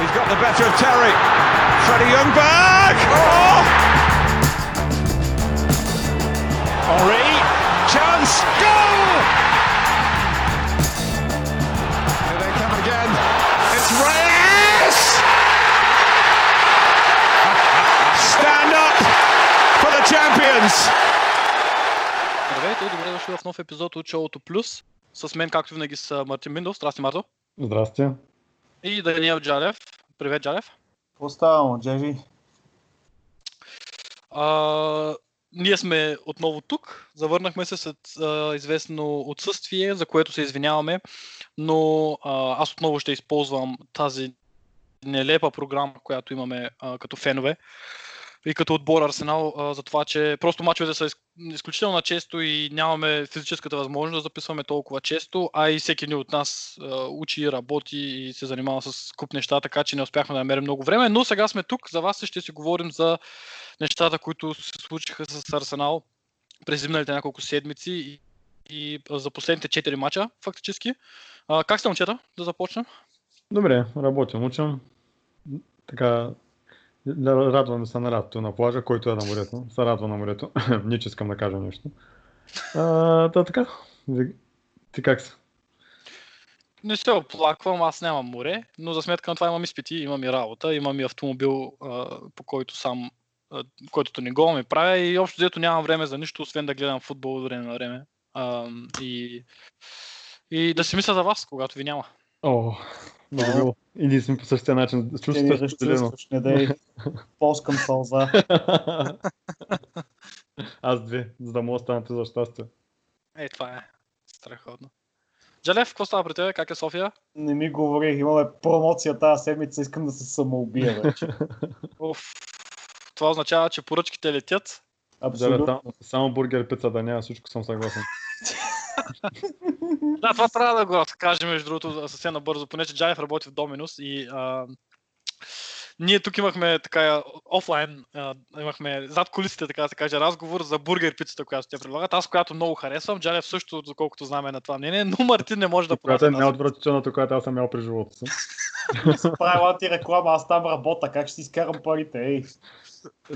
He's got the better of Terry. Freddie Youngberg. Oh! Henri. Chance. Goal! Here they come again. It's Reyes! Stand up for the champions. Здравейте, добре дошли в нов епизод от шоуто Плюс. С мен, както винаги, са Мартин Миндов. Здрасти, Марто. Здрасти. И Даниел Джалев. Привет, Джалев. Какво става, Джежи? А, ние сме отново тук. Завърнахме се след а, известно отсъствие, за което се извиняваме, но а, аз отново ще използвам тази нелепа програма, която имаме а, като фенове и като отбор Арсенал, а, за това, че просто мачовете са из, изключително често и нямаме физическата възможност да записваме толкова често, а и всеки един от нас а, учи, работи и се занимава с куп неща, така че не успяхме да намерим много време, но сега сме тук, за вас ще си говорим за нещата, които се случиха с Арсенал през зимналите няколко седмици и, и за последните 4 мача, фактически. А, как сте, момчета, да започнем? Добре, работим, учим. Така, радваме се на лятото на плажа, който е на морето. Се радва на морето. Не, че искам да кажа нещо. А, та така, ти как си? Не се оплаквам, аз нямам море, но за сметка на това имам изпити, имам и работа, имам и автомобил, а, по който сам, а, който не го ми правя и общо взето нямам време за нищо, освен да гледам футбол от време на време. А, и, и да си мисля за вас, когато ви няма. О, много било. И ние сме по същия начин. Чувстваш разчувстваш, не дай полскам сълза. Аз две, за да мога да станете за щастие. Е, това е страхотно. Джалев, какво става при тебе? Как е София? Не ми говори, имаме промоция тази седмица, искам да се самоубия вече. Уф, това означава, че поръчките летят. Да, Абсолютно. там, само бургер, пица да няма, всичко съм съгласен. Да, това трябва да го кажем, между другото, съвсем набързо, понеже Джалев работи в Доминус и а, ние тук имахме така офлайн, а, имахме зад колисите, така да се каже, разговор за бургер пицата, която те предлагат. Аз, която много харесвам, Джалев също, доколкото знаме на това мнение, но Мартин не може да Която е понася. тази- най-отвратителната, която аз съм ял при живота си. Правила ти реклама, аз там работя, как ще си изкарам парите, ей.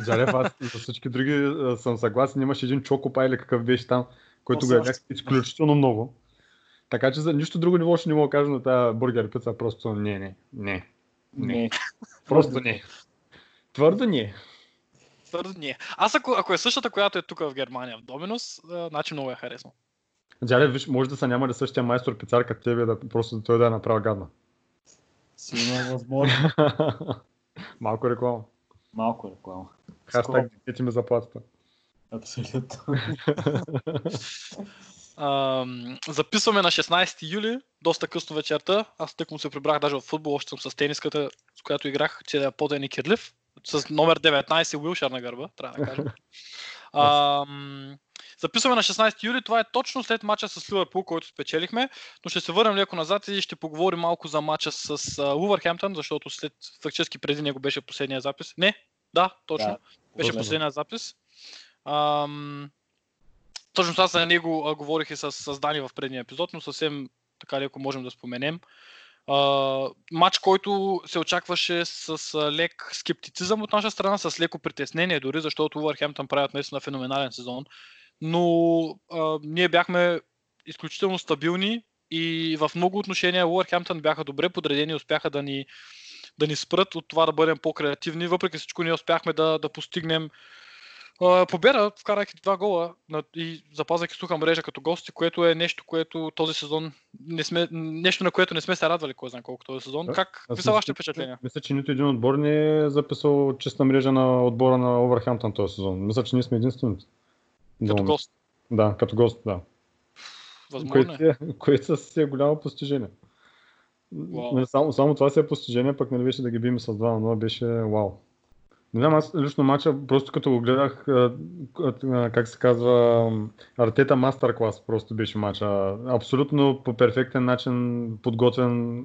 Джалев, аз за всички други съм съгласен. Имаше един чокопай или какъв беше там, който го То ядях изключително много. Така че за нищо друго ниво ще не мога да кажа на тази бургер пица, просто не, не, не. Не. Просто не. Твърдо не. Твърдо не. Аз ако, ако е същата, която е тук в Германия, в Доминус, значи много я харесвам. Джалев, виж, може да са няма ли същия майстор пицар като тебе, да просто той да я направи гадна. Силно възможно. Малко реклама. Малко реклама. Хаштаг диките ми заплатата. Абсолютно. Ам, записваме на 16 юли, доста късно вечерта. Аз тък му се прибрах даже в футбол, още съм с тениската, с която играх, че е поден и кирлив. С номер 19 Уилшар на гърба, трябва да кажа. Ам, записваме на 16 юли, това е точно след мача с Ливърпул, който спечелихме, но ще се върнем леко назад и ще поговорим малко за мача с Увърхемптън, защото след фактически преди него беше последния запис. Не, да, точно. Да, Беше последния запис. Ам, точно това за него а, говорих и с, с Дани в предния епизод, но съвсем така леко можем да споменем. А, матч, който се очакваше с а, лек скептицизъм от наша страна, с леко притеснение дори, защото Увърхемптън правят наистина феноменален сезон. Но а, ние бяхме изключително стабилни и в много отношения Уърхемптън бяха добре подредени успяха да ни, да ни спрат от това да бъдем по-креативни. Въпреки всичко ние успяхме да, да постигнем победа, вкарайки два гола и запазвайки суха мрежа като гости, което е нещо, което този сезон не сме, нещо на което не сме се радвали, кой знае колко този сезон. Да, Как? Какви са вашите впечатления? Мисля, че нито един отбор не е записал чиста мрежа на отбора на Овърхемптън този сезон. Мисля, че ние сме единствените. Като гост. Да, като гост, да. Възможно е. Което, което си е голямо постижение. Уау. Нали, Само, само това си е постижение, пък нали беше да ги бием с 2-0, беше вау. Не знам, аз лично матча, просто като го гледах, как се казва, Артета мастер клас просто беше матча. Абсолютно по перфектен начин подготвен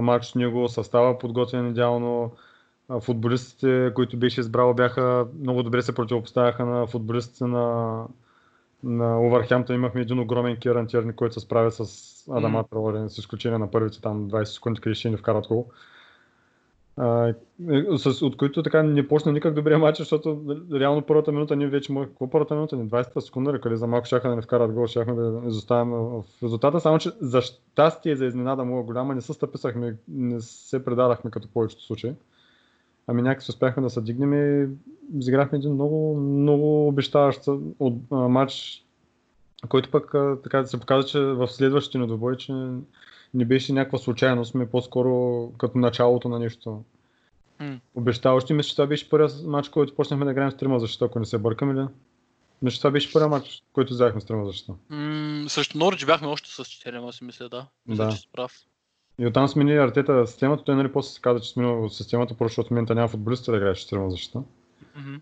матч с него, състава подготвен идеално. Футболистите, които беше избрал, бяха много добре се противопоставяха на футболистите на, на Увърхемптън имахме един огромен Керан Тирни, който се справя с Адама М. Траоре, с изключение на първите там 20 секунди, къде ще ни вкарат гол. А, е, с, от които така не почна никак добрия матч, защото реално първата минута ние вече какво първата минута ни 20-та секунда, ли, къде за малко щяха да ни вкарат гол, щяхме да изоставим в резултата, само че за щастие за изненада му голяма не се стъписахме, не се предадахме като повечето случаи. Ами някакси успяхме да се дигнем и изиграхме един много, много обещаващ от, а, матч, който пък а, така се показва, че в следващите ни че не беше някаква случайност, ми по-скоро като началото на нещо М. обещаващо. Мисля, че това беше първият матч, който почнахме да играем с трима защита, ако не се бъркам или? Мисля, че това беше първият матч, който взехме с трима защита. М, срещу Норич бяхме още с 4, си мисля, да. Мисля, Да. че си прав. И оттам смени Артета системата, той нали после се каза, че сменил системата, просто защото в момента няма футболиста да играеш с трима защита. Мгм.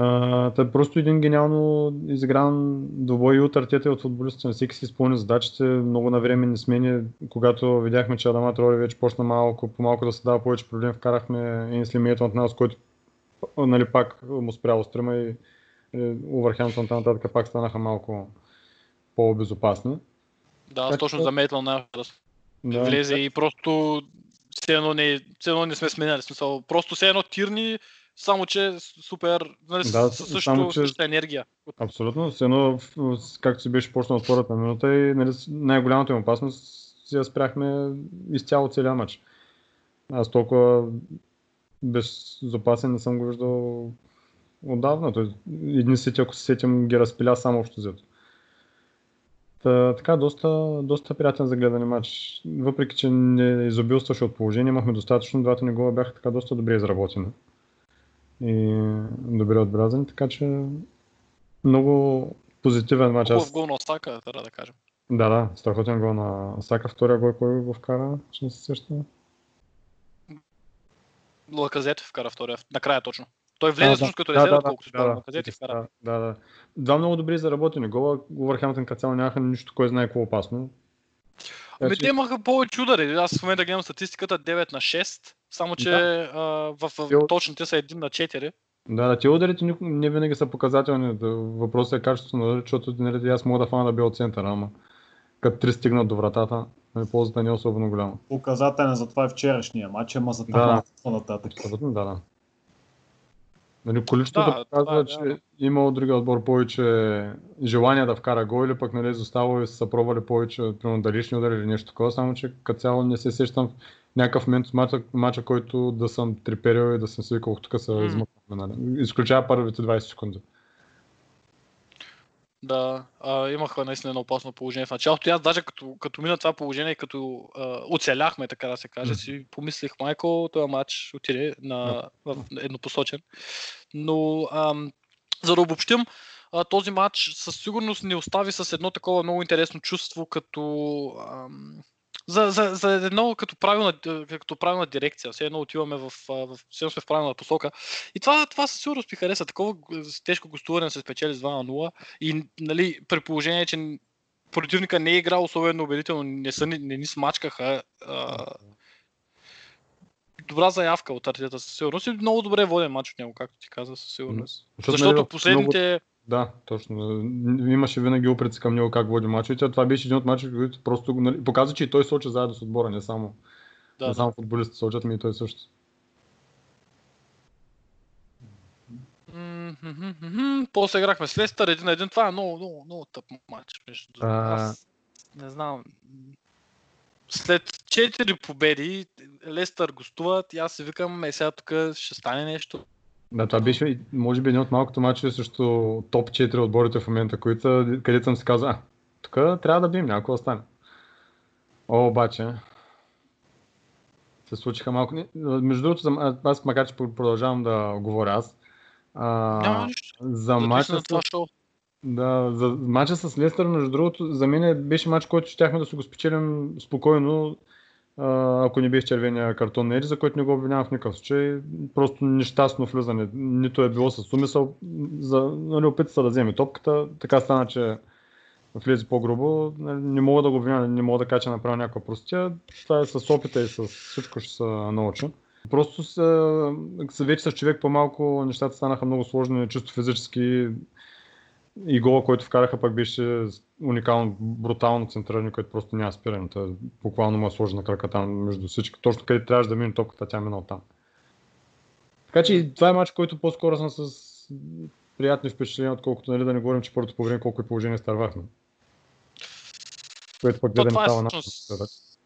А, та просто един гениално изигран двубой и от Артета и от футболистите. Всеки си изпълни задачите, много навременни смени. Когато видяхме, че Адама Трори вече почна малко, по-малко да се дава повече проблем, вкарахме Инсли Мейтон от нас, който нали, пак му спряло стрима и, и Увърхемптън нататък пак станаха малко по-безопасни. Да, аз Така точно заметвам на да Да, влезе и просто все едно, не, все едно не сме сменяли. Смисъл, просто все едно тирни, само че с- супер, нали, Да, също, само че- същата енергия. Абсолютно. Все едно, с- както си беше почнал от втората минута и нали, с- най-голямата им опасност си я спряхме изцяло целия матч. Аз толкова безопасен не съм го виждал отдавна. Той, едни сети, ако се сетим, ги разпиля само общо взето. Та, така, доста, доста приятен за гледане матч. Въпреки, че не изобилстваше от положение, имахме достатъчно, двата ни гола бяха така доста добре изработени. И добре отбелязани, така че много позитивен матч. Хубав гол на Осака, трябва да кажем. Да, да, страхотен гол на Сака. Втория гол, кой го вкара, ще не се сеща. Лаказет вкара втория, накрая точно. Той влезе да, всъщност като да, резерва, да, да, колкото да, да, да, Лаказет и вкара. Да, да. Два много добри заработени гола. Увърхемптън като цяло нямаха нищо, кой знае какво опасно. Ами Значи- те имаха повече удари. Аз в момента гледам статистиката 9 на 6, само че Да. а, в, в, Те от- точните са 1 на 4. Да, да, тези ударите не винаги са показателни. Въпросът е качеството на ударите, защото нали, аз мога да фана да бия от центъра, ама като три стигнат до вратата, нали, ползата не е особено голяма. Показателен за това е вчерашния матч, ама за Да. това нататък. Абсолютно, да, да. Нали, количеството Да, показва, това е че вярно. има от другия отбор повече желание да вкара гол или пък нали, изоставало и са пробвали повече, примерно далечни удари или нещо такова, само че като цяло не се сещам в някакъв момент от мача, мача който да съм треперил и да съм си викал, тук се измъкваме. Нали. Изключая първите 20 секунди. Да, а, имаха наистина едно опасно положение в началото. И аз даже като, като мина това положение, като а, оцеляхме, така да се каже, Мгм. си помислих, майко, този матч отиде на, в еднопосочен. Но ам, за да обобщим, а, този матч със сигурност ни остави с едно такова много интересно чувство, като ам, за, за, за едно като правилна, като правилна дирекция. Все едно отиваме в, в, все едно сме в правилна посока. И това, това със сигурност ми хареса. Такова тежко гостуване се спечели с 2 на 0. И нали, при положение, че противника не е играл особено убедително, не, са, ни- не ни смачкаха. А, добра заявка от Артета със сигурност и много добре воден матч от него, както ти каза, със сигурност. Защото, Защото нали, в последните... Да, точно. Имаше винаги упреци към него как води мачовете. а Това беше един от мачовете, които просто нали, показва, че и той сочи заедно с отбора, не само, Да, не само футболистите сочат, ми и той също. После играхме с Лестър един на един. Това е много, много, много тъп матч. Между. А. Аз не знам. След 4 победи Лестър гостуват и аз си викам, е сега тук ще стане нещо. Да, това беше, може би, един от малкото мачове срещу топ 4 отборите в момента, които, където съм си казал, а, тук трябва да бием, някой да стане. О, обаче, се случиха малко. Между другото, аз макар че продължавам да говоря аз, а, Няма нищо. за Мача с, шоу. да, за мача с Лестър, между другото, за мен е- беше мач, който щяхме да си го спечелим спокойно, ако не беше червения картон на Ери, за който не го обвинявам в никакъв случай. Просто нещастно влизане. Нито е било с умисъл. За, нали, опита се да вземе топката. Така стана, че влезе по-грубо. Нали, Не мога да го обвиня, не мога да кажа, че е направил някаква простия. Това е с опита и с всичко ще се науча. Просто с, вече с човек по-малко нещата станаха много сложни, чисто физически. И гола, който вкараха, пък беше уникално, брутално центриране, което просто няма спиране. Той буквално му е сложена крака там между всички. Точно къде трябваше да мине топката, тя мина там. Така че това е матч, който по-скоро съм с приятни впечатления, отколкото нали, да не говорим, че първото по време колко е положение стървахме. Което пък да не това е на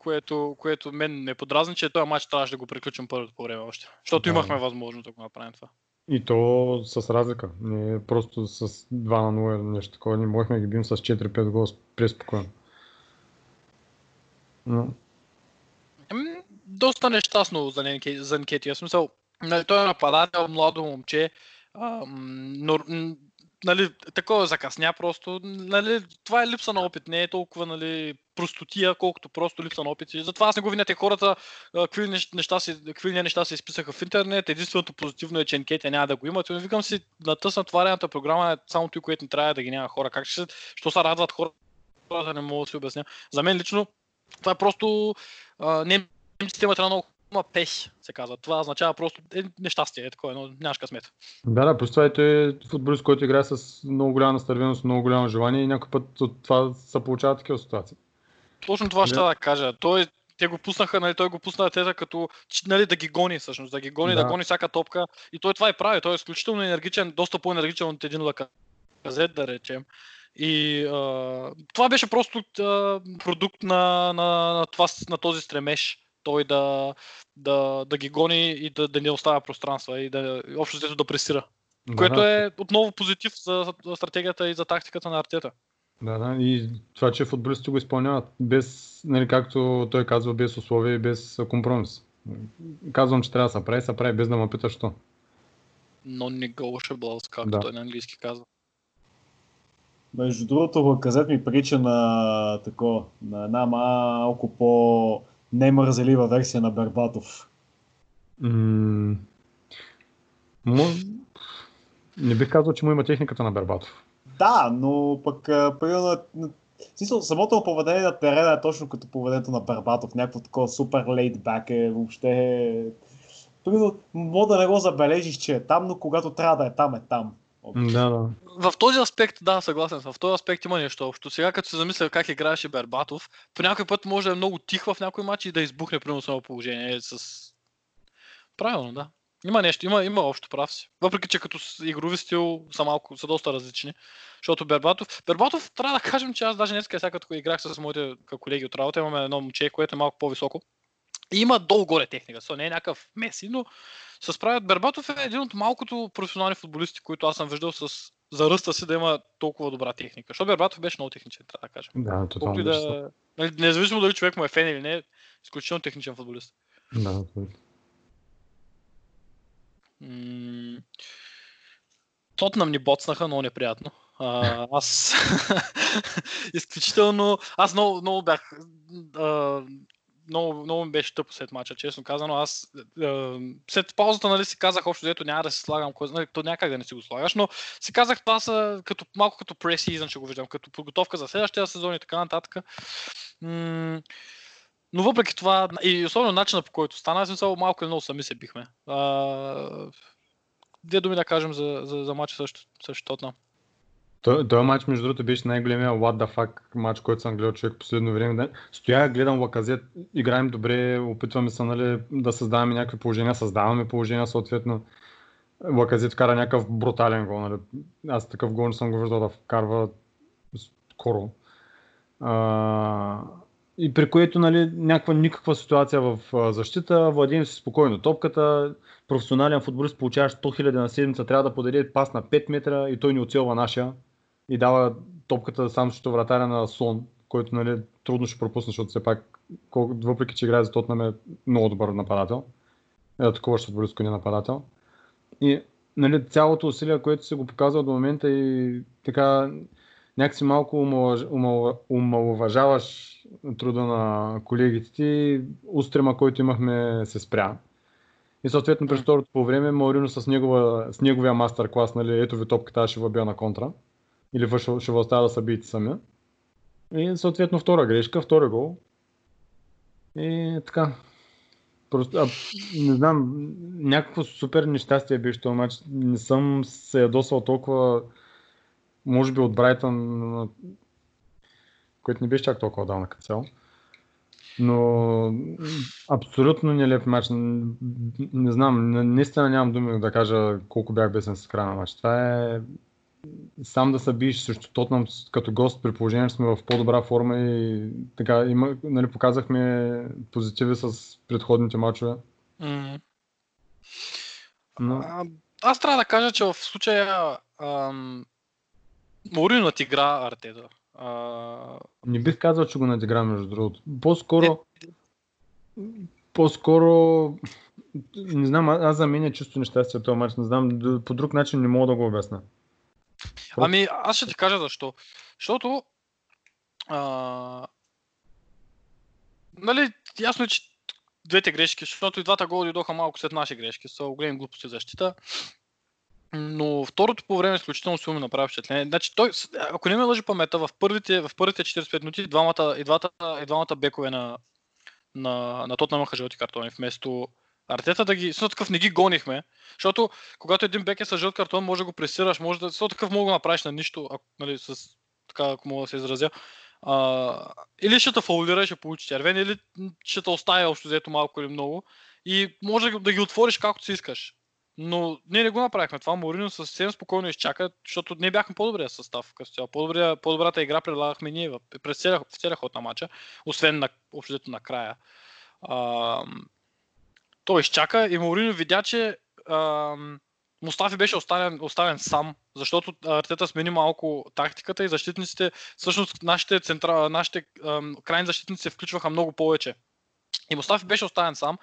което, което мен ме подразни, че този матч трябваше да го приключим първото по време още. Защото Да. имахме възможност да го направим това. И то с разлика. Не просто с 2 на 0 или нещо такова. Ние можехме да ги бим с 4-5 гола преспокойно. Но, Ами, доста нещастно за, Ненке, за Нкетия. Смисъл, нали, той е нападател, младо момче, а, но, нали, такова закъсня просто. Нали, това е липса на опит, не е толкова нали, простотия, колкото просто липса на опит. И затова аз не го виня те хората, какви нещ- неща, си, какви неща се изписаха в интернет. Единственото позитивно е, че Нкетия няма да го имат. И викам си, на тъсна тварената програма е само той, което не трябва да ги няма хора. Как ще се, що се радват хората, не мога да си обясня. За мен лично това е просто а, не немците имат много хубава пеш, се казва. Това означава просто е, нещастие, е такова, но нямаш късмет. да, да, плюс това е, той е футболист, който играе с много голяма настървеност, много голямо желание и някой път от това се получават такива ситуации. Точно това ще Да. да кажа. Той, те го пуснаха, нали, той го пусна тета като нали, да ги гони всъщност, да ги гони, да, Да. гони всяка топка. И той това и прави. Той е изключително енергичен, доста по-енергичен от един лаказет, да речем. И а, това беше просто а, продукт на, на, на, това, на този стремеж. Той да, да, да ги гони и да, да не оставя пространства и да общо взето да пресира. Което да, е отново позитив за, за стратегията и за тактиката на Артета. Да, да. И това, че футболистите го изпълняват без, нали, както той казва, без условия и без компромис. Казвам, че трябва да се прави, се прави, без да ме питаш що. Non-negotiables, както Да. той на английски казва. Между другото, Лаказет ми прилича на тако, на една малко по немързелива версия на Бербатов. М-. Не бих казал, че му има техниката на Бербатов. Да, но пък примерно, смисъл, самото поведение на терена е точно като поведението на Бербатов. Някакво такова супер лейтбак е, въобще. Примерно, мога да не го забележиш, че е там, но когато трябва да е там, е там. Да, да. В този аспект, да, съгласен съм. В този аспект има нещо общо. Сега, като се замисля как играеше Бербатов, по някой път може да е много тих в някой матч и да избухне примерно положение с... Правилно, да. Има нещо, има, има общо прав си. Въпреки, че като игрови стил са малко, са доста различни. Защото Бербатов, Бербатов трябва да кажем, че аз даже днес, сега като играх с моите колеги от работа, имаме едно момче, което е малко по-високо. И има долу-горе техника. So, не е някакъв меси, но се справят. Бербатов е един от малкото професионални футболисти, които аз съм виждал с за ръста си да има толкова добра техника. Защото Бербатов беше много техничен, трябва да кажем. Да, тотално. Да, нали, Независимо дали човек му е фен или не, е изключително техничен футболист. да, абсолютно. Тотнам ни боцнаха много неприятно. А, аз изключително... Аз много, много бях... А, много, много ми беше тъпо след мача, честно казано. Аз а, след паузата нали, си казах общо, дето няма да си слагам, кой, нали, то някак да не си го слагаш, но си казах това са като, малко като пресизън, ще го виждам, като подготовка за следващия сезон и така нататък. М- но въпреки това, и особено начина по който стана, смисъл малко или много сами се бихме. А, Две думи да кажем за, за, за матча също, също Тотнам. Той, този матч, между другото, беше най-големия what the fuck матч, който съм гледал човек последно време. Стоя, гледам Лаказет, играем добре, опитваме се нали, да създаваме някакви положения, създаваме положения съответно. Лаказет вкара някакъв брутален гол. Нали. Аз такъв гол не съм го виждал да вкарва скоро. А, и при което нали, някаква никаква ситуация в защита, владеем си спокойно топката, професионален футболист получава 100 000 на седмица, трябва да подаде пас на 5 метра и той ни оцелва нашия и дава топката сам срещу вратаря на Сон, който нали, трудно ще пропусне, защото все пак, колко, въпреки че играе за Тотнам е много добър нападател. Е атакуващ футболист, който е нападател. И нали, цялото усилие, което се го показва до момента и така някакси малко умалъж, умал, умалуважаваш труда на колегите ти, устрема, който имахме се спря. И съответно през второто по време Маурино с, негова, с неговия мастер клас, нали, ето ви топката, аз ще въбия на контра. Или ще, ще ви оставя да се биете сами. И съответно втора грешка, втори гол. И така. Просто, а, не знам, някакво супер нещастие беше този матч. Не съм се ядосал толкова може би от Брайтън, а, което не беше чак толкова давна като цяло. Но абсолютно нелеп матч. Н- Не знам, на- наистина нямам думи да кажа колко бях бесен с края на матч. Това е сам да се биеш срещу Тотнам като гост при положение, че сме в по-добра форма и така, има, нали, показахме позитиви с предходните матчове. М. Но А, аз трябва да кажа, че в случая ам, Морино надигра Артета. А, не бих казал, че го надигра между другото. По-скоро по-скоро не знам, аз за мен е чисто нещастие този матч. Не знам, по друг начин не мога да го обясня. Ами, аз ще ти кажа защо. Защото, а, нали, ясно е, че двете грешки, защото и двата гола дойдоха малко след наши грешки, са големи глупости защита. Но второто по време изключително силно направи впечатление. Значи, той, ако не ме лъжи памета, в първите, в първите 45 минути двамата, и, двата, и двамата бекове на, на, на Тотнам имаха жълти картони, вместо Артета да ги... Смисъл такъв не ги гонихме, защото когато един бек е с жълт картон, може да го пресираш, може да... Смисъл такъв мога да направиш на нищо, ако, нали, с... така, ако мога да се изразя. А, или ще те фаулира и ще получи червен, или ще те оставя общо взето малко или много. И може да, ги- отвориш както си искаш. Но ние не го направихме. Това Морино съвсем спокойно изчака, защото ние бяхме по-добрия състав. По-добрия, по-добрата игра предлагахме ние през целия, в ход на матча, освен на, общо взето накрая. А, той изчака и Морино видя, че ам, Мустафи беше оставен, оставен сам, защото Артета смени малко тактиката и защитниците, всъщност нашите, центра, нашите ам, крайни защитници се включваха много повече. И Мустафи беше оставен сам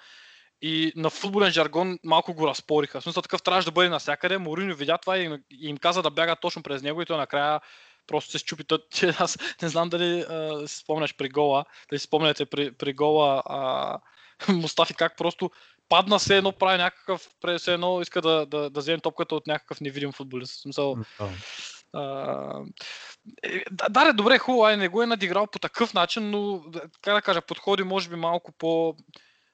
и на футболен жаргон малко го разпориха. В смисъл такъв трябваше да бъде навсякъде. Морино видя това и, им каза да бягат точно през него и той накрая просто се щупи. Аз не знам дали а, си спомняш при гола, дали си спомняте при, при гола а, Мустафи как просто падна се едно, прави някакъв, през едно иска да, да, да вземе топката от някакъв невидим футболист. В Смисъл, а, е, да, да, добре, хубаво, ай, не го е надиграл по такъв начин, но, как да кажа, подходи може би малко по,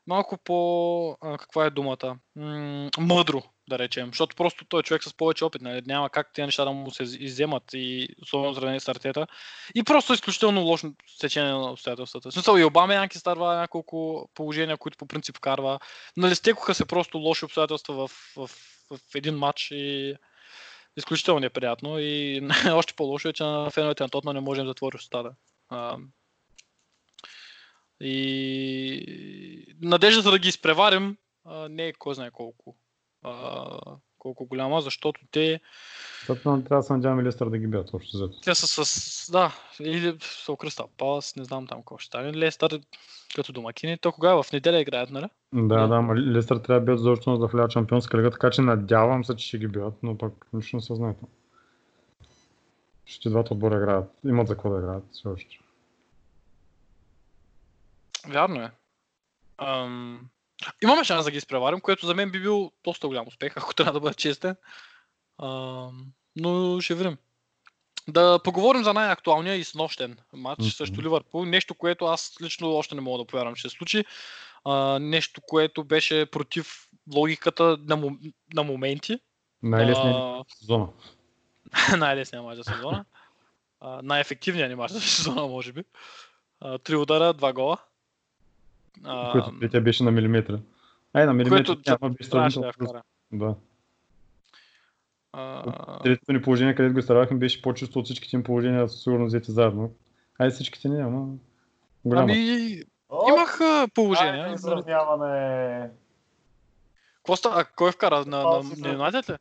малко по, а, каква е думата, М- мъдро, да речем, защото просто той е човек с повече опит, нали? няма как тези неща да му се из- изземат и особено сравнение с Артета. И просто изключително лошо течение на обстоятелствата. В смисъл и Обама Янки старва няколко положения, които по принцип вкарва. Нали, стекоха се просто лоши обстоятелства в, в, в един матч и изключително неприятно и още по-лошо е, че на феновете на Тотна не можем да затворим устата. И надеждата да ги изпреварим не е кой знае колко. А, колко голяма, защото те, Защото трябва да се надяваме Лестър да ги бият общо взето. те са с... Да, или с Кристал Палас, не знам там какво ще стане. Лестър като домакини. То кога? В неделя играят, нали? Да, Да. да, ама Лестър трябва да бият задължително да влязат в Шампионска лига, така че надявам се, че ще ги бият, но пък нищо не се знае. Ще двата отбора играят. Имат за какво да играят все още. Вярно е. Ам... Имаме шанс да ги изпреварим, което за мен би бил доста голям успех, ако трябва да бъда честен. Ам... Но ще видим. Да поговорим за най-актуалния и снощен матч Мгм. срещу Ливърпул. Нещо, което аз лично още не мога да повярвам, че се случи. А, нещо, което беше против логиката на, мом... на моменти. Най-лесният А, сезона. най-лесният мач за сезона. А, най-ефективният ни мач за сезона, може би. А, три удара, два гола. А, Което Петя беше на милиметри. Ай, на милиметри което няма, беше сравнително. вкара. Да. А, Третото ни положение, където го изтървахме, беше по-чисто от всичките им положения, сигурно взети заедно. Ай, всичките не, ама... Голяма. Ами, имах а, положения. айде, Нали, Изравняване. Какво ста? А кой вкара? На, на, на Юнайтед ли?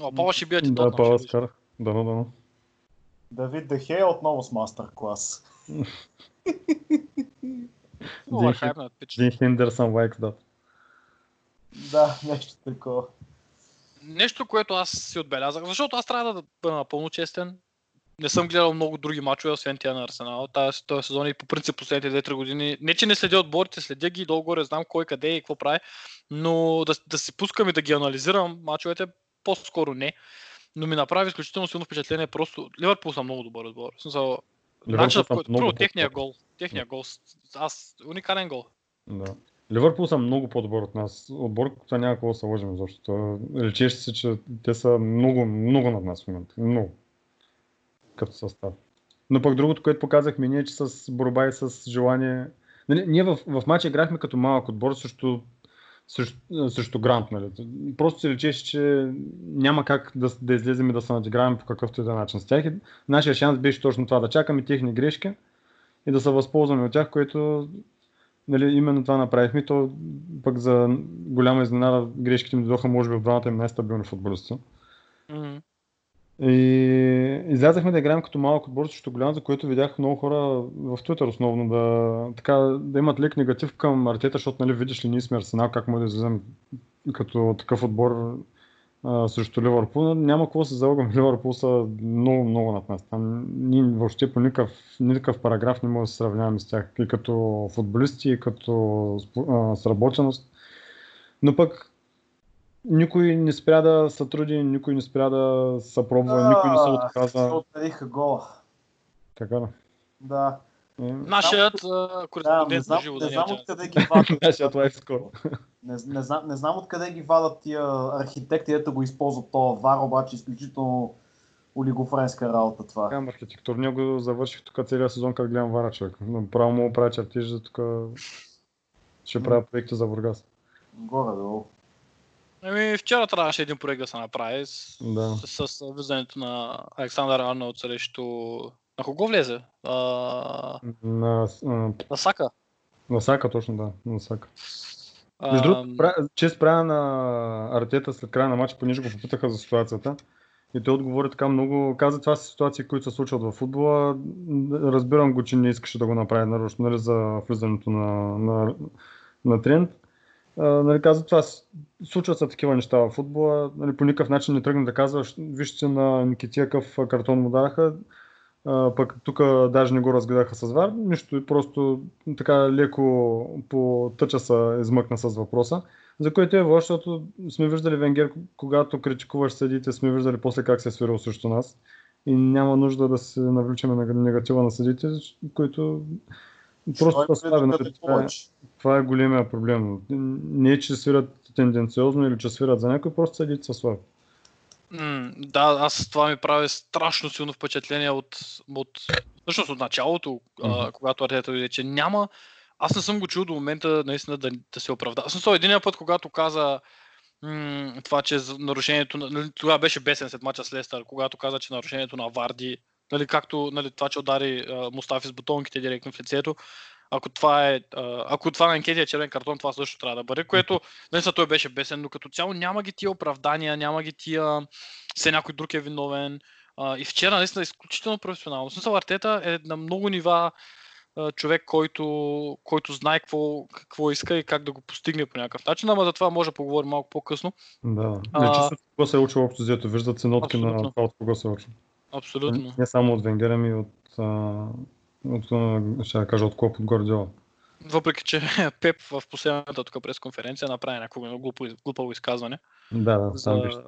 О, Пала ще бият и да, ще скарах. Дано, дано. Давид Дехе отново с мастер клас. Хайпнат пич. Дин Хендерсън лайкс да. Да, нещо такова. Нещо, което аз си отбелязах, защото аз трябва да бъда напълно честен. Не съм гледал много други мачове, освен тия на Арсенал. Тази, този сезон и по принцип последните 2-3 години. Не, че не следя отборите, следя ги долу-горе, знам кой къде е и какво прави, но да, да си пускам и да ги анализирам мачовете, по-скоро не. Но ми направи изключително силно впечатление. Просто Ливърпул са много добър отбор. В смисъл, начинът, по който, първо, техния гол. Техния гол. Аз, уникален гол. Да. Ливърпул са много по-добър от нас. Отборката няма какво да се лъжим, защото лечеше се, че те са много, много над нас в момента. Много. като състав. Но пък другото, което показахме ние, че с борба и с желание... Нали, ние в, в матча играхме като малък отбор срещу, срещу, срещу Грант. Нали. Просто се речеше, че няма как да, да излезем и да се надиграваме по какъвто и да е начин с тях. Нашия шанс беше точно това, да чакаме техни грешки и да се възползваме от тях, което нали, именно това направихме. То пък за голяма изненада грешките ми дойдоха, може би, в двамата им най-стабилни футболисти. Мгм. И излязахме да играем като малък отбор срещу голям, за което видях много хора в Twitter основно да, така, да имат лек негатив към Артета, защото нали, видиш ли ние сме Арсенал, как може да излезем като такъв отбор а, срещу Ливърпул. Няма какво се залъгам, Ливърпул са много, много над нас. Там ние въобще по никакъв, никакъв параграф не може да се сравняваме с тях. И като футболисти, и като а, сработеност. Но пък никой не спря да се труди, никой не спря да се пробва, никой не се Се отказа. отмениха гола. Така да. Да. Е, Нашият а, Да, не кореспондент знам, на живо не знам откъде ги. Нашият лайф скоро. Не, не, знам, не знам откъде ги вадат тия архитекти, ето го използват това вар, обаче изключително олигофренска работа това. Нямам архитектурния го завърших тук целият сезон, как гледам вара човек. Но Право му правя чертежи, тук ще правя проекти за Бургас. Горе-долу. Ами, вчера трябваше един проект да се направи с, Да. с, с влизането на Александър Арнолд срещу... На кого влезе? А, На, на Сака. на Сака точно, да. На Сака. А, Между другото, пра- чест правя на Артета след края на матча, понеже го попитаха за ситуацията. И той отговори така много, каза това са ситуации, които се случват във футбола. Разбирам го, че не искаше да го направи нарочно нали, за влизането на, на, на тренд. А, нали, каза това, случват се такива неща в футбола. Нали, по никакъв начин не тръгна да казва, «Щ- вижте на Никития какъв картон му даха. А, пък тук даже не го разгледаха с вар, нищо, и просто така леко по тъча се измъкна с въпроса, за което е лошо, защото сме виждали Венгер, когато критикуваш съдите, сме виждали после как се е свирил срещу нас и няма нужда да се навличаме на негатива на съдите, които просто са докато нали, Това е, това е големия проблем. Не е, че свират тенденциозно или че свират за някой, просто съдите са слаби. М, да, аз това ми прави страшно силно впечатление от, от всъщност от началото, Мгм. а, когато Артета дойде, че няма. Аз не съм го чул до момента наистина да, да се оправда. Аз съм единия път, когато каза м- това, че нарушението, на- нали, тогава беше бесен след мача с Лестър, когато каза, че нарушението на Варди, нали, както нали, това, че удари а, Мустафи с бутонките директно в лицето, ако това е, ако това на анкетия е червен картон, това също трябва да бъде, което наистина той беше бесен, но като цяло няма ги тия оправдания, няма ги тия все някой друг е виновен. И вчера наистина изключително професионално. В смисъл Артета е на много нива човек, който, който знае какво, какво иска и как да го постигне по някакъв начин, ама за това може да поговорим малко по-късно. Да. А- Не, с кого се е учил общо взето. Виждат се нотки Абсолютно. на това от кого се е учил. Абсолютно. Не само от Венгера, ми от, а, от, ще кажа, от Клоп, от Гордиола. Въпреки, че Пеп в последната тук пресконференция направи някакво глупо, глупаво изказване Да, да, за,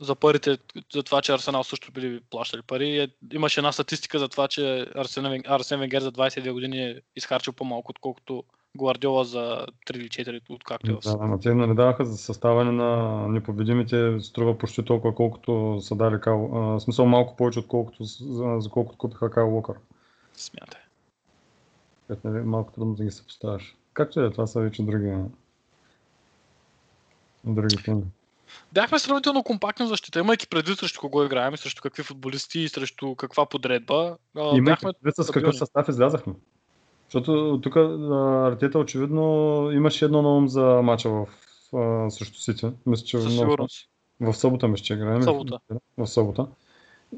за парите, за това, че Арсенал също били плащали пари. Е, имаше една статистика за това, че Арсен, Арсен Венгер за 22 години е изхарчил по-малко, отколкото Гвардиола за 3 или 4, откакто е в Да, ама те нали даваха за съставане на непобедимите, струва почти толкова, колкото са дали в смисъл малко повече, отколкото за, колкото купиха Кал Локър. Смятай. Което нали, малко трудно да ги се поставяш. Както и е, това са вече други, други теми. Бяхме сравнително компактно защита, имайки предвид срещу кого играем, и срещу какви футболисти и срещу каква подредба. Имайки бяхме предвид с какъв състав излязахме. Защото тук Артета очевидно имаше едно ум за мача в, а, срещу Сити. Мисля, че със много- сигурност. В събота мисля, че играем. Събота. В събота.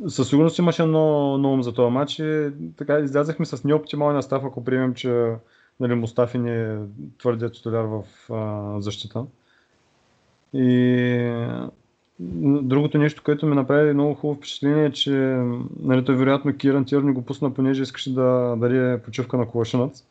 Със сигурност имаше на ум за този матч и така излязахме с неоптималния став, ако приемем, че нали, Мустафи не е твърдия титуляр в а, защита. И другото нещо, което ми направи много хубаво впечатление е, че нали, той вероятно Киран Тирни го пусна, понеже искаше да даде почивка на Ковашинец.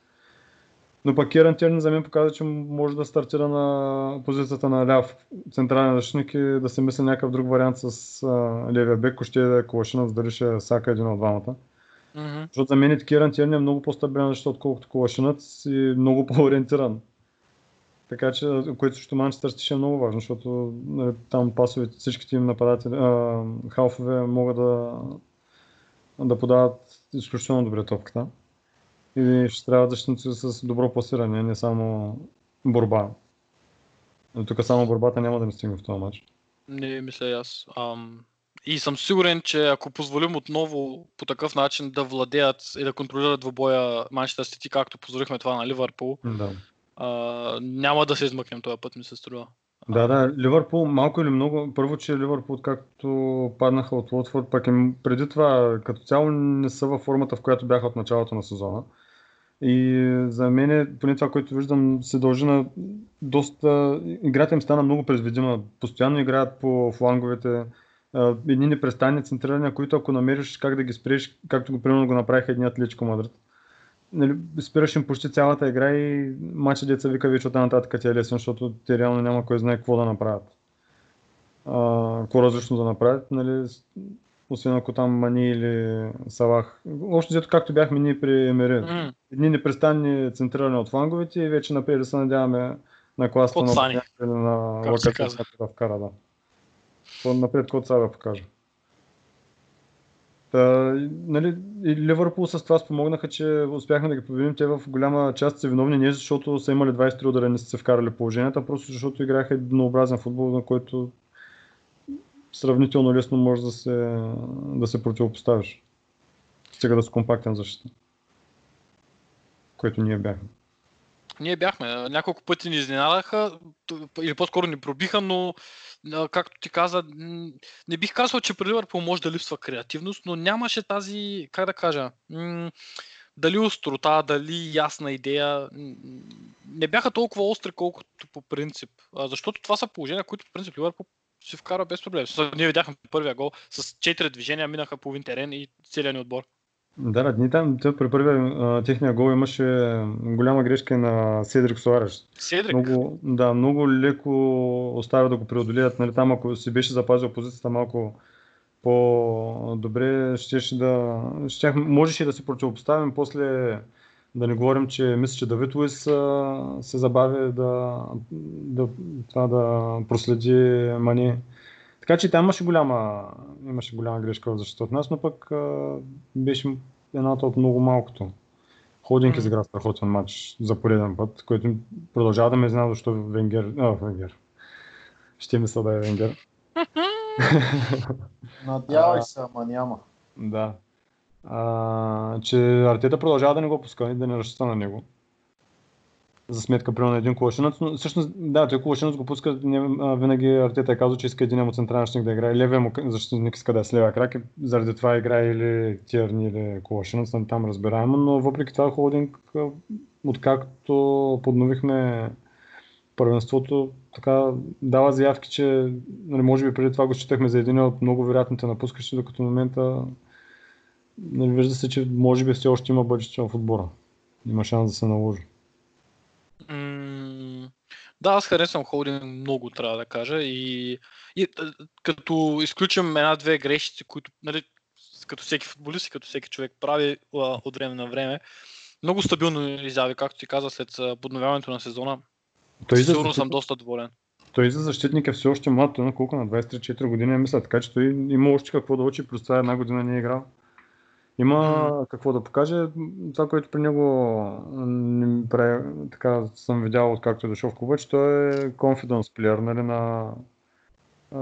Но пък Киран Тирни за мен показа, че може да стартира на позицията на ляв централен защитник и да се мисли някакъв друг вариант с а, левия бек, ако ще е да е Ковашинец, дали ще е всяка един от двамата. Мгм. Защото за мен Киран Тирни е много по-стабилен защита, отколкото Ковашинец и много по-ориентиран. Така че, което също Манчестър ще е много важно, защото нали, там пасовете, всичките им нападатели, а, халфове могат да да подават изключително добре топката. И ще трябва защитници с добро пласиране, не само борба. Но тук само борбата няма да ми стигне в този матч. Не, мисля и аз. Ам, и съм сигурен, че ако позволим отново по такъв начин да владеят и да контролират двобоя Манчестър Сити, както позволихме това на Ливърпул, Да. а, няма да се измъкнем този път, ми се струва. Да, да, Ливърпул малко или много. Първо, че Ливърпул, както паднаха от Уотфорд, пък им преди това като цяло не са във формата, в която бяха от началото на сезона. И за мен, поне това, което виждам, се дължи на доста... Играта им стана много предвидима. Постоянно играят по фланговете. а, Едни непрестанни центрирания, които ако намериш как да ги спреш, както го примерно го направиха едни Атлетико Мадрид. Нали, спираш им почти цялата игра и матча деца вика вече от нататък ти е лесен, защото те реално няма кой знае какво да направят. А, какво различно да направят, нали, освен ако там Мани или Салах. Още взето както бяхме ние при Емери. М, Едни непрестанни центрирани от фланговете и вече напред да се надяваме на класата на Сани, на казва. да вкара, да. То напред код сега да покажа. Та, нали, и Ливърпул с това спомогнаха, че успяхме да ги победим. Те в голяма част са виновни не защото са имали 23 удара и не са се вкарали положенията, а просто защото играха еднообразен футбол, на който сравнително лесно може да се, да се противопоставиш. Стига да си компактен защита. Което ние бяхме. Ние бяхме. Няколко пъти ни изненадаха, или по-скоро ни пробиха, но както ти каза, не бих казал, че при Ливърпул може да липсва креативност, но нямаше тази, как да кажа, дали острота, дали ясна идея. Не бяха толкова остри, колкото по принцип. Защото това са положения, които по принцип Ливърпул си вкара без проблем. С- Ние видяхме първия гол с 4 движения, минаха половин терен и целият ни отбор. Да, да, ние там при първия техния гол имаше голяма грешка на Седрик Суареш. Седрик, Много, да, много леко оставя да го преодолеят. Нали, там ако си беше запазил позицията малко по-добре, щеше да, щях, можеше да се противопоставим. После да не говорим, че мисля, че Давид Луис а, се забави да, да, това да проследи Мани. Така че там имаше голяма, имаше голяма грешка в защита от нас, но пък а, беше едната от много малкото. Холдинг изигра страхотен матч за пореден път, който продължава да ме знае защо Венгер... А, Венгер. Ще ми се да е Венгер. Надявай се, ама няма. Да. А, че Артета продължава да не го пуска и да не разчита на него. За сметка, примерно, на един колашинец, но всъщност, да, той колашинец го пуска, не, а, винаги Артета е казал, че иска един му централен да играе, левия му защитник иска да е с левия крак и заради това играе или Тierни или колашинец, нали, там разбираемо, но въпреки това Холдинг, откакто подновихме първенството, така дава заявки, че нали, може би преди това го считахме за един от много вероятните напускащи, докато в момента нали, вижда се, че може би все още има бъдеще в отбора. Има шанс да се наложи. М, Да, аз харесвам холдинг много, трябва да кажа. И, и като изключим една-две грешици, които, нали, като всеки футболист и като всеки човек прави а, от време на време, много стабилно изяви, както ти каза, след подновяването на сезона. Той Сигурно съм защитник, доста доволен. той за защитник е все още млад, той на колко на 23-4 години е мисля, така че той има още какво да учи, плюс това една година не е играл. Има какво да покаже. Това, което при него не прави, така съм видял откакто е дошъл в клуба, че той е confidence player, нали, на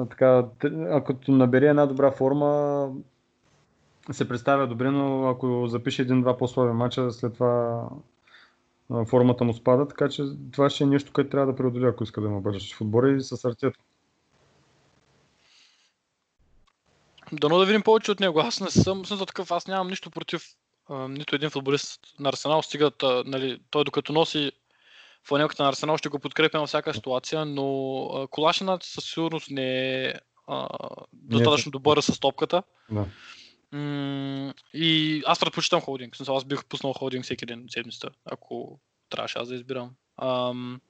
така, ако набере една добра форма, се представя добре, но ако запише един-два по-слаби мача, след това формата му спада, така че това ще е нещо, което трябва да преодоли, ако иска да има бъдеще в отбора и с Артета. Дано да видим повече от него. Аз не съм, за такъв, аз нямам нищо против а, нито един футболист на Арсенал. Стигат, а, нали, той докато носи фланелката на Арсенал ще го подкрепя на всяка ситуация, но Колашинът със сигурност не е а, достатъчно добър с топката. Да. М- и аз предпочитам холдинг. Смисъл, аз бих пуснал холдинг всеки ден от седмицата, ако трябваше аз да избирам. Ам,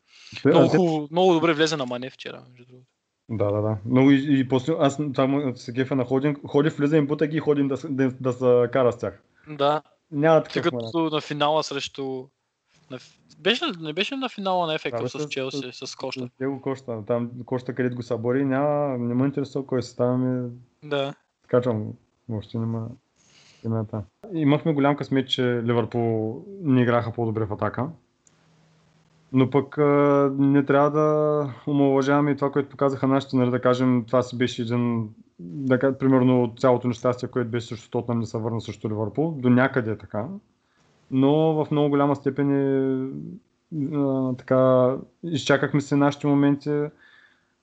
много, хубаво, много добре влезе на Мане вчера, между другото. Да, да, да. Но и, и после, аз там се кефа на ходинг, ходи, влиза им бута ги и ходим да, с- да, да се кара с тях. Да, Няма тъй такъв момент. като на финала срещу... На... Беше, не беше на финала на FA Да, с с- Челси, с Коща? Него Коща, там Коща където го събори, няма, не ме интересува кой се става ми, Да. скачам, въобще няма. Именно. Имахме голям късмет, че Ливърпул не играха по-добре в атака. Но пък а, не трябва да омалъжаваме и това, което показаха нашите, нали, да кажем, това си беше един, да, кажа, примерно цялото нещастие, което беше също Тотнам не се върна също Ливърпул, до някъде е така. Но в много голяма степен е, а, така, изчакахме се нашите моменти,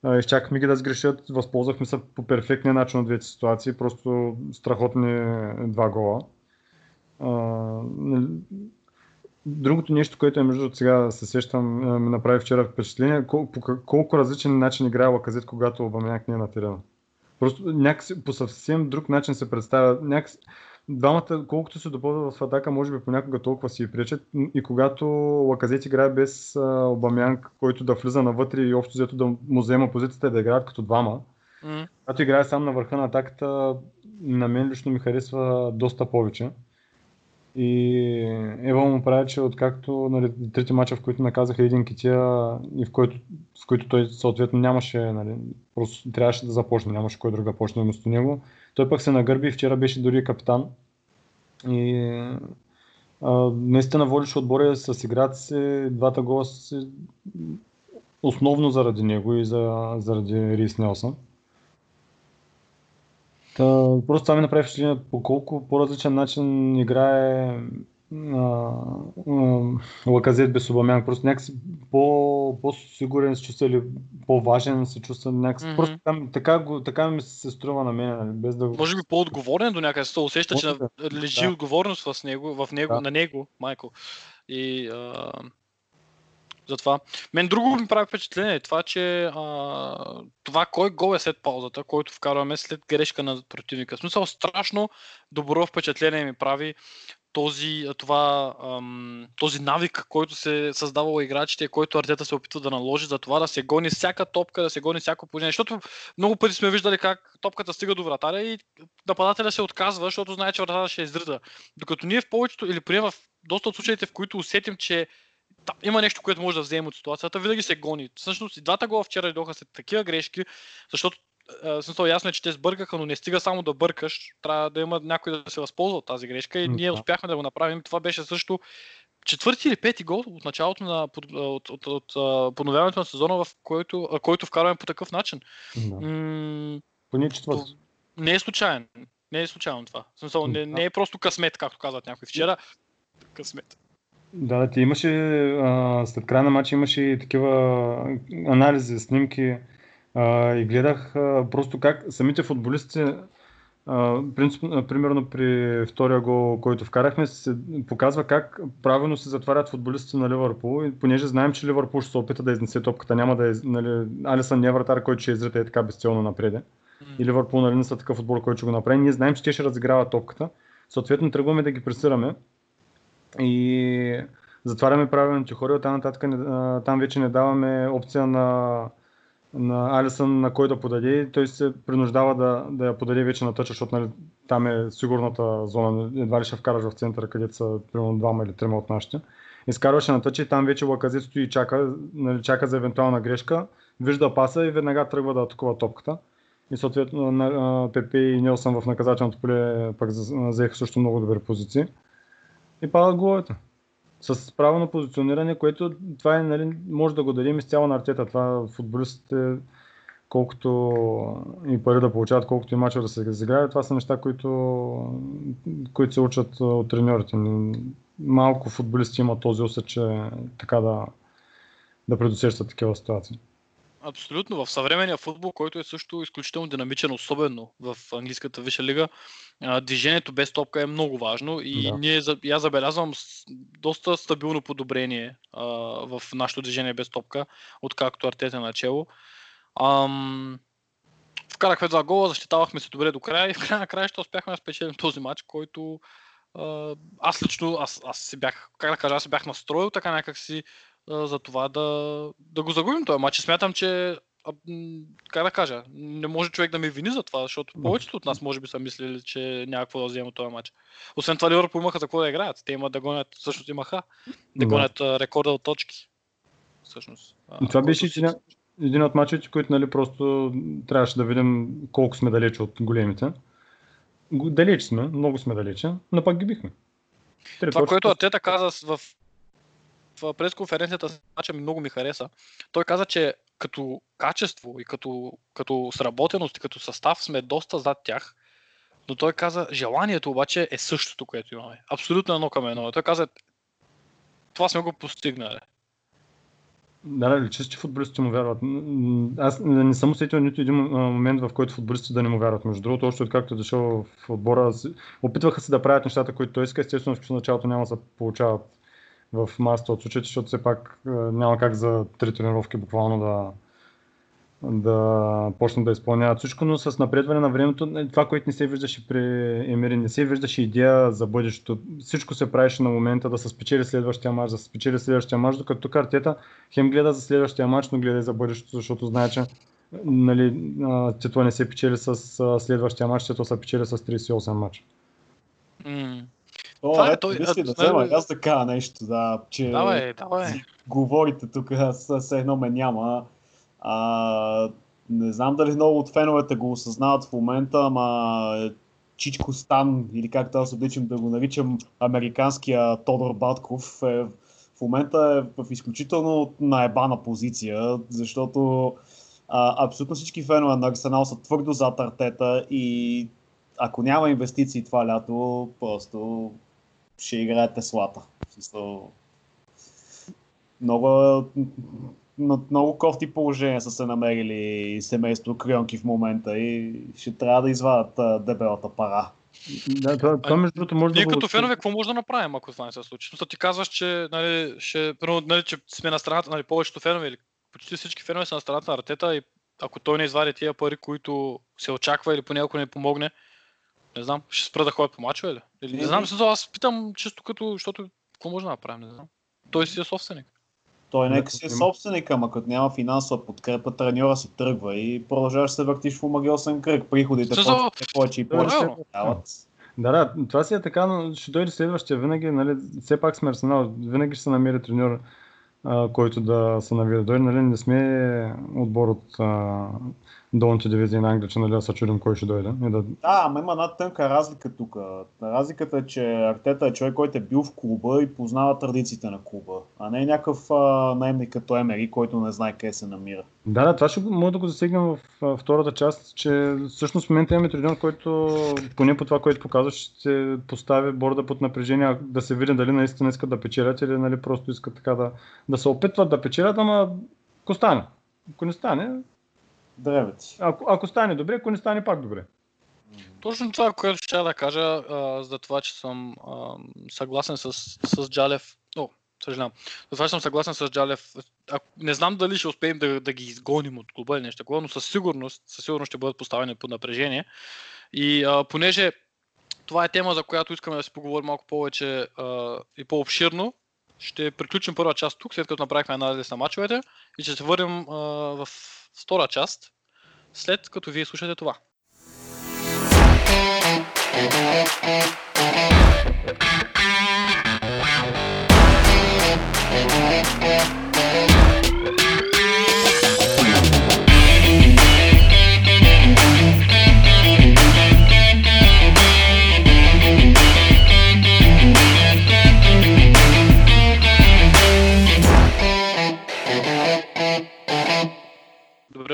а, изчакахме ги да сгрешат, възползвахме се по перфектния начин от двете ситуации, просто страхотни два гола. А, нали, Другото нещо, което е между сега се сещам, а, ми направи вчера впечатление, кол, по колко различен начин играе Лаказет, когато Обамяк не е на терена. Просто някакси по съвсем друг начин се представя. Някакси, двамата, колкото се допълват в атака, може би понякога толкова си пречат. И когато Лаказет играе без а, Обамянг, който да влиза навътре и общо взето да му взема позицията и да играят като двама, М. когато играе сам на върха на атаката, на мен лично ми харесва доста повече. И Ева му прави, че откакто нали, трети мача, в които наказаха един кития и в, който, в които той съответно нямаше, нали, просто трябваше да започне, нямаше кой друг да почне вместо него. Той пък се нагърби и вчера беше дори капитан. И а, наистина водеше отбора с играта си, двата гола си, основно заради него и за, заради Рис Нелсън. Та, просто това ми направи впечатление по колко по-различен начин играе Лаказет без Обамян. Просто някакси по, по-сигурен се чувства или по-важен се чувства някакси. Мгм. Просто така, така, го- така ми се струва на мен, нали, без да. Може би по-отговорен до някъде се усеща, че на- лежи да. отговорност в него, в него, Да. на него, Майкъл. И а, затова. Мен друго ми прави впечатление е това, че а, това кой гол е след паузата, който вкарваме след грешка на противника. В смисъл страшно добро впечатление ми прави този, това, ам, този навик, който се създава у играчите, който Артета се опитва да наложи за това да се гони всяка топка, да се гони всяко положение. Защото много пъти сме виждали как топката стига до вратаря и нападателя се отказва, защото знае, че вратаря ще изрита. Докато ние в повечето, или поне в доста от случаите, в които усетим, че има нещо, което може да вземем от ситуацията, винаги се гони. Всъщност и двата гола вчера идоха след такива грешки, защото смисъл ясно е, че те сбъркаха, но не стига само да бъркаш, трябва да има някой да се възползва от тази грешка и ние успяхме да го направим. Това беше също четвърти или пети гол от началото на от, от, от, от подновяването на сезона, в който, който вкарваме по такъв начин. Да. М- Поне четвърти. не е случайен. Не е случайно това. Смисъл, не, не е просто късмет, както казват някой вчера. Късмет. Да, ти имаше, а, след края на матча имаше и такива анализи, снимки а, и гледах а, просто как самите футболисти, а, принцип, а, примерно при втория гол, който вкарахме, се показва как правилно се затварят футболистите на Ливърпул и понеже знаем, че Ливърпул ще се опита да изнесе топката, няма да е, нали, Алисън не е вратар, който ще изрите е така безцелно напреде. М. И Ливърпул нали, не са такъв отбор, който ще го направи. Ние знаем, че те ще разиграват топката. Съответно, тръгваме да ги пресираме и затваряме правилните хора. Оттам нататък там вече не даваме опция на, на Алисън на кой да подаде. и Той се принуждава да, да я подаде вече на тъча, защото нали, там е сигурната зона. Едва ли ще вкараш в центъра, където са примерно двама или трима от нашите. Изкарваше на тъча и там вече Лаказет стои и чака, нали, чака за евентуална грешка, вижда паса и веднага тръгва да атакува топката. И съответно Пепе и Нелсън в наказателното поле пък за- взеха също много добри позиции. И падат головете. С правилно позициониране, което това е, нали, може да го дадем изцяло на артета. Това футболистите, колкото и пари да получават, колкото и мачове да се разиграват, това са неща, които, които се учат от треньорите. Малко футболисти имат този усет, че така да, да предусещат такива ситуации. Абсолютно. В съвременния футбол, който е също изключително динамичен, особено в английската висша лига, движението без топка е много важно и Да. ние, аз забелязвам доста стабилно подобрение а, в нашето движение без топка, откакто Артета е начало. Ам, вкарахме два гола, защитавахме се добре до края и в края на краища успяхме да спечелим този матч, който аз лично, аз, аз се бях, как да кажа, аз се бях настроил така някак си а, за това да, да го загубим този матч. Смятам, че а, как да кажа, не може човек да ме вини за това, защото повечето от нас може би са мислили, че няма какво да вземат този матч. Освен това, Ливърпул имаха за какво да играят. Те имат да гонят, всъщност имаха, да гонят а, рекорда от точки. Всъщност. А, Това беше един, един от мачовете, които нали, просто трябваше да видим колко сме далече от големите. Го- Далеч сме, много сме далече, но пак ги бихме. Три Това, точки. което Артета каза в пресконференцията с много ми хареса. Той каза, че като качество и като, като сработеност и като състав сме доста зад тях. Но той каза, желанието обаче е същото, което имаме. Абсолютно едно към едно. Той каза, това сме го постигнали. Да, да, личи, че футболистите му вярват. Аз не съм усетил нито един момент, в който футболистите да не му вярват. Между другото, още откакто е дошъл в отбора, опитваха се да правят нещата, които той иска. Естествено, в началото няма да се получават в масата от случаите, защото все пак а, няма как за три тренировки буквално да, да почнат да изпълняват всичко, но с напредване на времето, е, това, което не се виждаше при Емери, не се виждаше идея за бъдещето. Всичко се правеше на момента да се спечели следващия мач, да се спечели следващия мач, докато тук Артета хем гледа за следващия мач, но гледа и за бъдещето, защото знае, че нали, титла не се печели с следващия мач, титла се печели с 38 мача. М. О, Това е, той- мисли да взема и аз да кажа нещо, да, че Давай, давай. говорите тук, с едно ме няма. А, не знам дали много от феновете го осъзнават в момента, ама Чичко Стан, или както аз обичам да го наричам, американския Тодор Батков, е, в момента е в изключително наебана позиция, защото а, абсолютно всички фенове на Арсенал са твърдо зад Артета и ако няма инвестиции това лято, просто ще играе Теслата. Смисъл, много, на много кофти положения са се намерили семейство Крионки в момента и ще трябва да извадят а, дебелата пара. Да, това, това между другото може Ние да го... като фенове какво може да направим, ако това не се случи? Но ти казваш, че, нали, ще, нали, че сме на страната, нали, повечето фенове или почти всички фенове са на страната на Артета и ако той не извади тия пари, които се очаква или поне ако не помогне, не знам, ще спра да ходят по мачове ли? Или, не знам, смисъл, аз питам чисто като, защото какво може да направим, не знам. Той си е собственик. Той нека си е собственик, ама като няма финансова подкрепа, треньора си тръгва и продължаваш да се въртиш в омагиосен кръг. Приходите все повече и Да, повече да. се дават. Да, да, това си е така, но ще дойде следващия. Винаги, нали, все пак сме Арсенал, винаги ще се намери треньор, който да се навие да дойде. Нали, не сме отбор от а, долните дивизии на Англия, че нали, се чудим кой ще дойде. И да... Да, ама има една тънка разлика тук. Разликата е, че Артета е човек, който е бил в клуба и познава традициите на клуба, а не е някакъв наемник като Емери, който не знае къде се намира. Да, да, това ще може да го засегнем в а, втората част, че всъщност в момента имаме треньор, който поне по това, което показва, ще постави борда под напрежение, да се види дали наистина искат да печелят или нали, просто искат така да, да се опитват да печелят, ама ако стане. Ако не стане, Древе ти. ако, ако стане добре, ако не стане пак добре. Точно това, което ще да кажа, а, за това, че съм а, съгласен с, с Джалев. О, съжалявам. За това, че съм съгласен с Джалев. А, не знам дали ще успеем да, да ги изгоним от клуба или нещо такова, но със сигурност, със сигурност ще бъдат поставени под напрежение. И а, понеже това е тема, за която искаме да си поговорим малко повече а, и по-обширно, ще приключим първа част тук, след като направихме анализ на мачовете и ще се върнем а, в втора част, след като вие слушате това.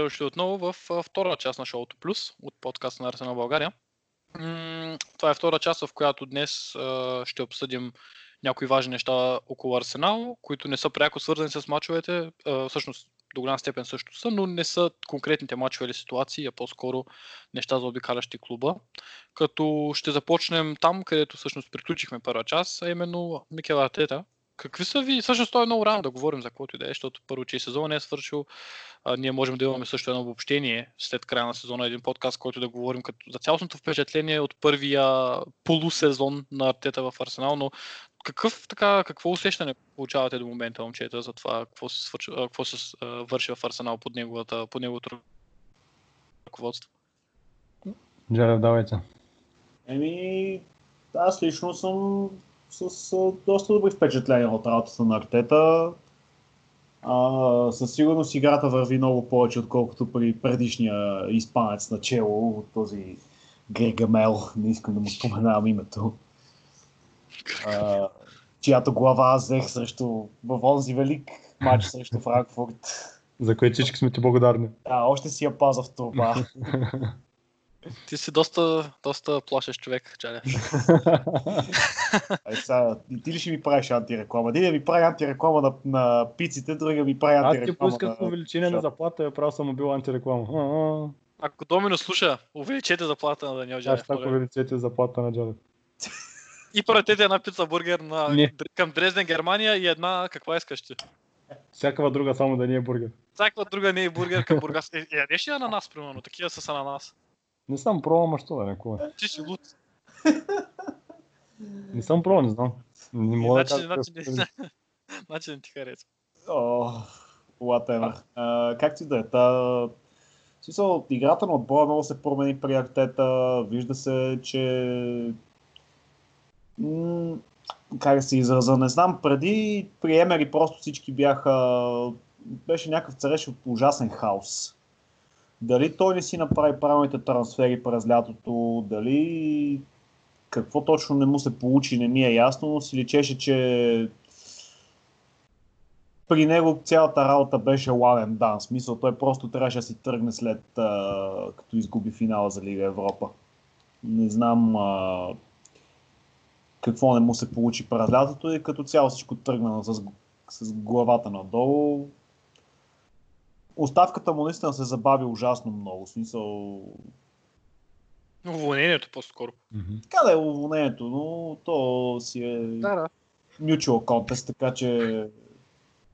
Дошли отново в втора част на шоуто Плюс от подкаста на Арсенал България. Това е втора част, в която днес ще обсъдим някои важни неща около Арсенал, които не са пряко свързани с мачовете. Всъщност до голяма степен също са, но не са конкретните мачове или ситуации, а по-скоро неща за обикалящи клуба. Като ще започнем там, където всъщност приключихме първа част, а именно Микел Артета. Какви са ви? Всъщност то е много рано да говорим за каквото и да е, защото първо, че и сезон не е свършил, а, ние можем да имаме също едно обобщение след края на сезона, един подкаст, който да говорим като за цялостното впечатление от първия полусезон на Артета в Арсенал, но какъв, така, какво усещане получавате до момента, момчета, за това какво се, свърши, какво се върши в Арсенал под, неговата, под неговото ръководство? Джарев, давайте. Еми, аз лично съм с а, доста добри впечатления от работата на Артета. А, със сигурност играта върви много повече, отколкото при предишния испанец начало, от този Григамел, не искам да му споменавам името, а, чиято глава аз взех срещу в онзи велик матч срещу Франкфурт. За което всички сме ти благодарни. Да, още си я паза в турба. Ти си доста, доста плашещ човек, Чаля. Ай, сега, ти ли ще ми правиш антиреклама? Един да ми прави антиреклама на, на пиците, другия ми прави Аз ти антиреклама поисках на... увеличение на заплата, я правил съм бил антиреклама. Ако Домино слуша, увеличете заплата на Даниел Аз Жалев. така увеличете заплата на Джалев. И пратете една пица бургер на, Не. към Дрезден, Германия и една, каква искаш ти? Всякаква друга, само да не е бургер. Всякаква друга не е бургер към Бургас. Е, е, ядеш ли ананас, примерно? Такива са с ананас. Не съм пробвал, ма що да не кува. Ти си луд. Не съм пробвал, не знам. Не мога да Значи, кажа. значи, не, значи не ти харесва. О, whatever. А, както и да е. Та, смисъл, играта на отбора много се промени при Артета. Вижда се, че... М- как да се израза, не знам, преди при Емери просто всички бяха... Беше някакъв цареше ужасен хаос. Дали той не си направи правилните трансфери през лятото, дали какво точно не му се получи, не ми е ясно, но си личеше, че при него цялата работа беше ладен дан. Смисъл, той просто трябваше да си тръгне след а, като изгуби финала за Лига Европа. Не знам а, какво не му се получи през лятото и като цяло всичко тръгна с, с главата надолу. Оставката му наистина се забави ужасно много. В смисъл, Уволнението по-скоро. Мгм. така да е уволнението, но то си е да. mutual contest, така че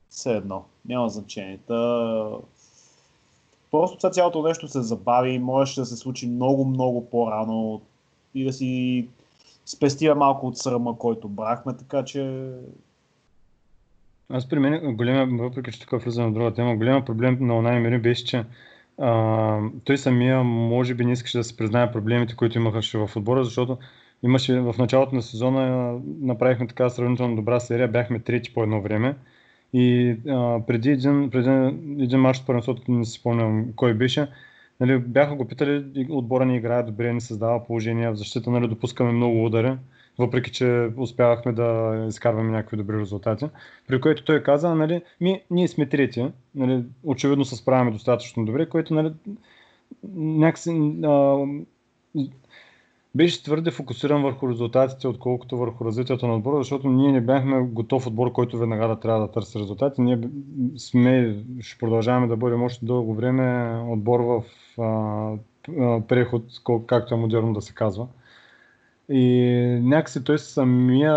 все едно, няма значение. Та... Просто това цялото нещо се забави, можеше да се случи много, много по-рано и да си спестия малко от срама, който брахме, така че Аз при мен, големия, въпреки че тук влизам в друга тема, големия проблем на Унай Мери беше, че а, той самия може би не искаше да се признае проблемите, които имаше в отбора, защото имаше в началото на сезона направихме така сравнително добра серия, бяхме трети по едно време. И а, преди един, преди един матч от първенството, не си спомням кой беше, нали, бяха го питали, отбора ни играе добре, ни създава положение в защита, нали, допускаме много удари, въпреки че успявахме да изкарваме някакви добри резултати. При което той каза, нали, ми, ние сме трети, нали, очевидно се справяме достатъчно добре, което нали, някакси а, беше твърде фокусиран върху резултатите, отколкото върху развитието на отбора, защото ние не бяхме готов отбор, който веднага да трябва да търси резултати. Ние сме, ще продължаваме да бъдем още дълго време отбор в а, преход, както е модерно да се казва. И някакси той самия,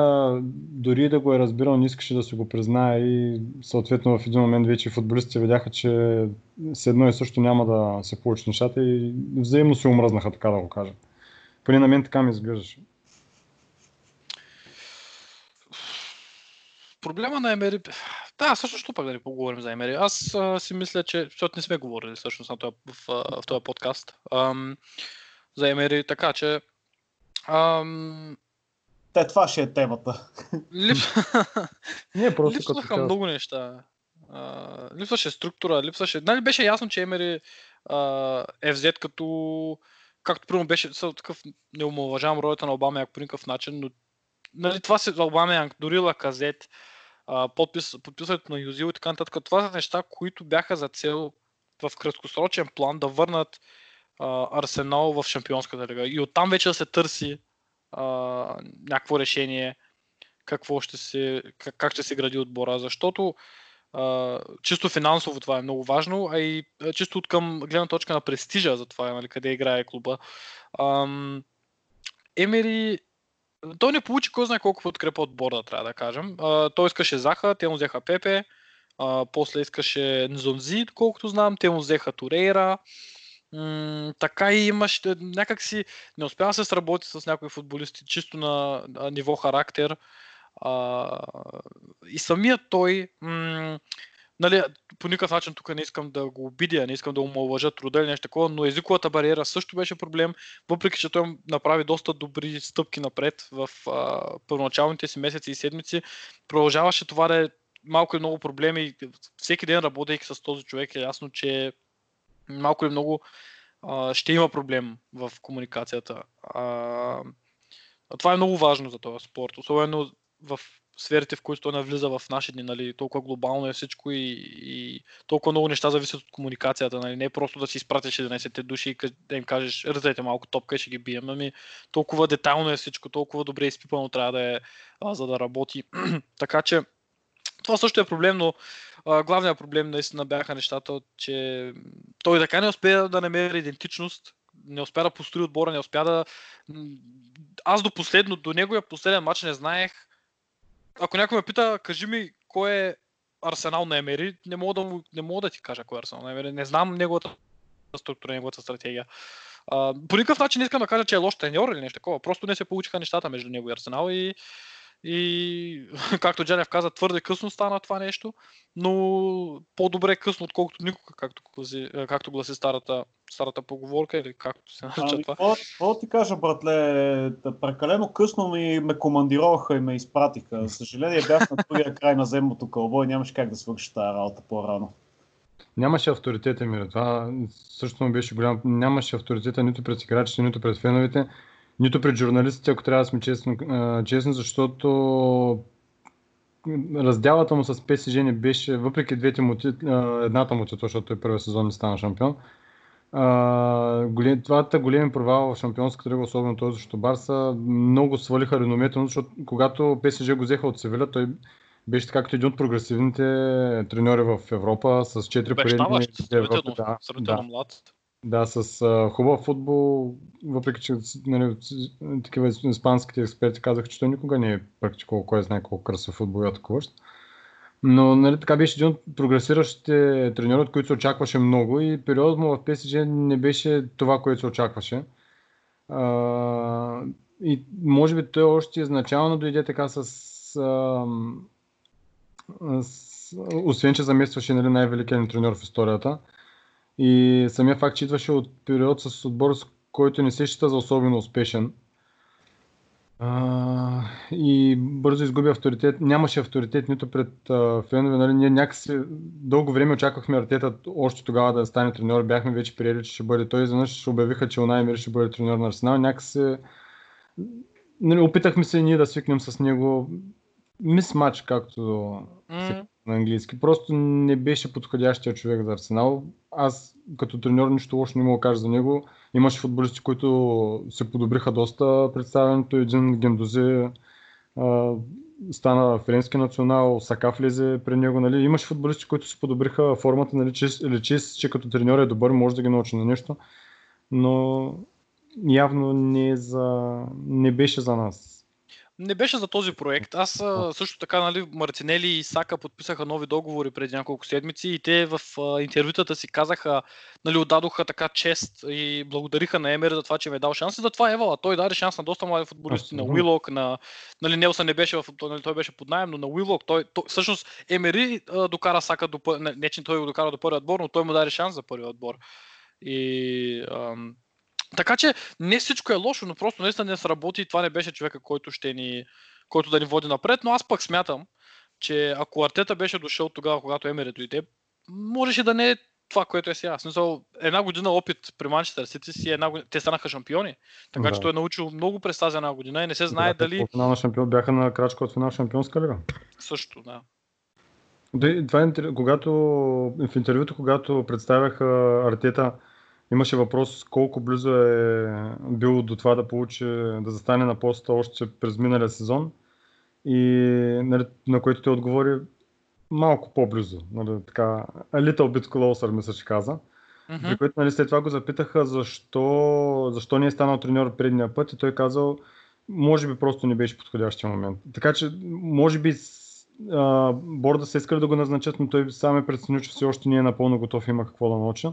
дори да го е разбирал, не искаше да си го признае и съответно в един момент вече футболистите видяха, че с едно и също няма да се получат нещата и взаимно се омръзнаха, така да го кажа. Поне на мен така ми изглеждаше. Проблема на Емери... Да, също що пък да не поговорим за Емери. Аз а, си мисля, че... Защото не сме говорили всъщност на този, в, а, в този подкаст. Ам, за Емери, така че... Ам, те, това ще е темата. лип... Не, просто като Липсваха цяло. много неща. А, липсваше структура, липсваше... Нали беше ясно, че Емери а, е взет като... Както примерно беше такъв, не омалважавам ролята на Обама по никакъв начин, но нали, това се Обама, дори Лаказет, а, подпис, подписването на Юзил и така нататък, това са неща, които бяха за цел в краткосрочен план да върнат Арсенал в Шампионската лига. И оттам вече да се търси а, някакво решение какво ще се, как, как ще се гради отбора, защото а, чисто финансово това е много важно, а и а, чисто от към гледна точка на престижа за това, нали, къде играе клуба. Ам, Емери, той не получи кой знае колко подкрепа от борда, трябва да кажем. А, той искаше Заха, те му взеха Пепе, а, после искаше Нзонзи, колкото знам, те му взеха Турейра. М- така и имаш някак си не успя да се сработи с някои футболисти чисто на, на ниво характер. А, и самият той, м- нали, по никакъв начин тук не искам да го обидя, не искам да омалважа труда или нещо такова, но езиковата бариера също беше проблем, въпреки че той направи доста добри стъпки напред в а, първоначалните си месеци и седмици, продължаваше това да е малко и много проблеми. Всеки ден работейки с този човек е ясно, че малко и много а, ще има проблем в комуникацията. А, това е много важно за този спорт, особено в сферите, в които той навлиза в наши дни, нали, толкова глобално е всичко и, и толкова много неща зависят от комуникацията. Нали. Не е просто да си изпратиш 11 души и да им кажеш, ръзайте малко топка и ще ги бием. Ами, толкова детайлно е всичко, толкова добре изпипано трябва да е, а, за да работи. така че това също е проблем, но главният проблем наистина бяха нещата, че той така не успя да намери идентичност, не успя да построи отбора, не успя да... Аз до последно, до неговия последен матч не знаех ако някой ме пита, кажи ми кой е Арсенал на Емери, не мога да, му, не мога да ти кажа кой е Арсенал на Емери. Не знам неговата структура, неговата стратегия. А, по никакъв начин не искам да кажа, че е лош треньор или нещо такова. Просто не се получиха нещата между него и Арсенал и, и както Джанев каза, твърде късно стана това нещо, но по-добре късно, отколкото никога, както гласи, както гласи старата, старата поговорка или както се нарича ами, това. Какво, ти кажа, братле? Прекалено късно ми ме командироваха и ме изпратиха. За съжаление бях на другия край на земното кълбо и нямаше как да свърши тази работа по-рано. Нямаше авторитет, Емир. Това също му беше голям. Нямаше авторитета нито пред играчите, нито пред феновете нито пред журналистите, ако трябва да сме честни, честни защото разделата му с ПСЖ не беше, въпреки двете му, едната му защото той първия сезон не стана шампион, голем, това големи провал в шампионската лига, особено този защото Барса, много свалиха реномето, защото когато ПСЖ го взеха от Севиля, той беше така като един от прогресивните треньори в Европа с 4 поредни Европа. Да, да. млад. Да, с а, хубав футбол, въпреки че нали, такива испанските експерти казаха, че той никога не е практикувал кой знае колко красив футбол и атакуващ. Но нали, така беше един от прогресиращите треньори, от които се очакваше много и периодът му в ПСЖ не беше това, което се очакваше. А, и може би той още изначално дойде така с, а, с освен, че заместваше нали, най-великият треньор в историята, и самия факт, че идваше от период с отбор, с който не се счита за особено успешен. А, и бързо изгуби авторитет. Нямаше авторитет нито пред а, фенове. Нали? Ние някакси дълго време очаквахме Артета още тогава да стане треньор. Бяхме вече приели, че ще бъде той. Изведнъж обявиха, че Унай ще бъде треньор на Арсенал. Някакси нали, опитахме се ние да свикнем с него мисмач, както mm. На английски. Просто не беше подходящия човек за Арсенал. Аз като треньор нищо лошо не мога да кажа за него. Имаше футболисти, които се подобриха доста представянето. Един Гендози стана френски национал, Сака влезе при него. Нали. Имаше футболисти, които се подобриха формата. Нали, че, че, че като треньор е добър, може да ги научи на нещо. Но явно не, е за... не беше за нас не беше за този проект. Аз също така, нали, Мартинели и Сака подписаха нови договори преди няколко седмици и те в интервютата си казаха, нали, отдадоха така чест и благодариха на Емер за това, че ме е дал шанс. И за това Ева, той даде шанс на доста млади футболисти, на Уилок, на нали, Нелсън не беше в, нали, той беше под найем, но на Уилок, той, той всъщност Емери докара Сака до не, не, че той го докара до първи отбор, но той му даде шанс за първи отбор. И ам, така че не всичко е лошо, но просто наистина не сработи и това не беше човека, който ще ни, който да ни води напред, но аз пък смятам, че ако Артета беше дошъл тогава, когато Емери дойде, можеше да не е това, което е сега. Смисъл, една година опит при Манчестър Сити си една година... Те станаха шампиони. Така да. че той е научил много през тази една година и не се знае да, дали. Финал на шампион, бяха на крачка от финал шампионска лига. Също, да. Това е, когато, в интервюто, когато представяха Артета, Имаше въпрос колко близо е било до това да получи, да застане на поста още през миналия сезон и нали, на което той отговори малко по-близо. Нали, така, a little bit closer, мисля, че каза. Mm-hmm. При което нали, след това го запитаха защо, защо не е станал треньор предния път и той казал, може би просто не беше подходящия момент. Така че, може би а, борда се искали да го назначат, но той сам е преценил, че все още не е напълно готов, има какво да науча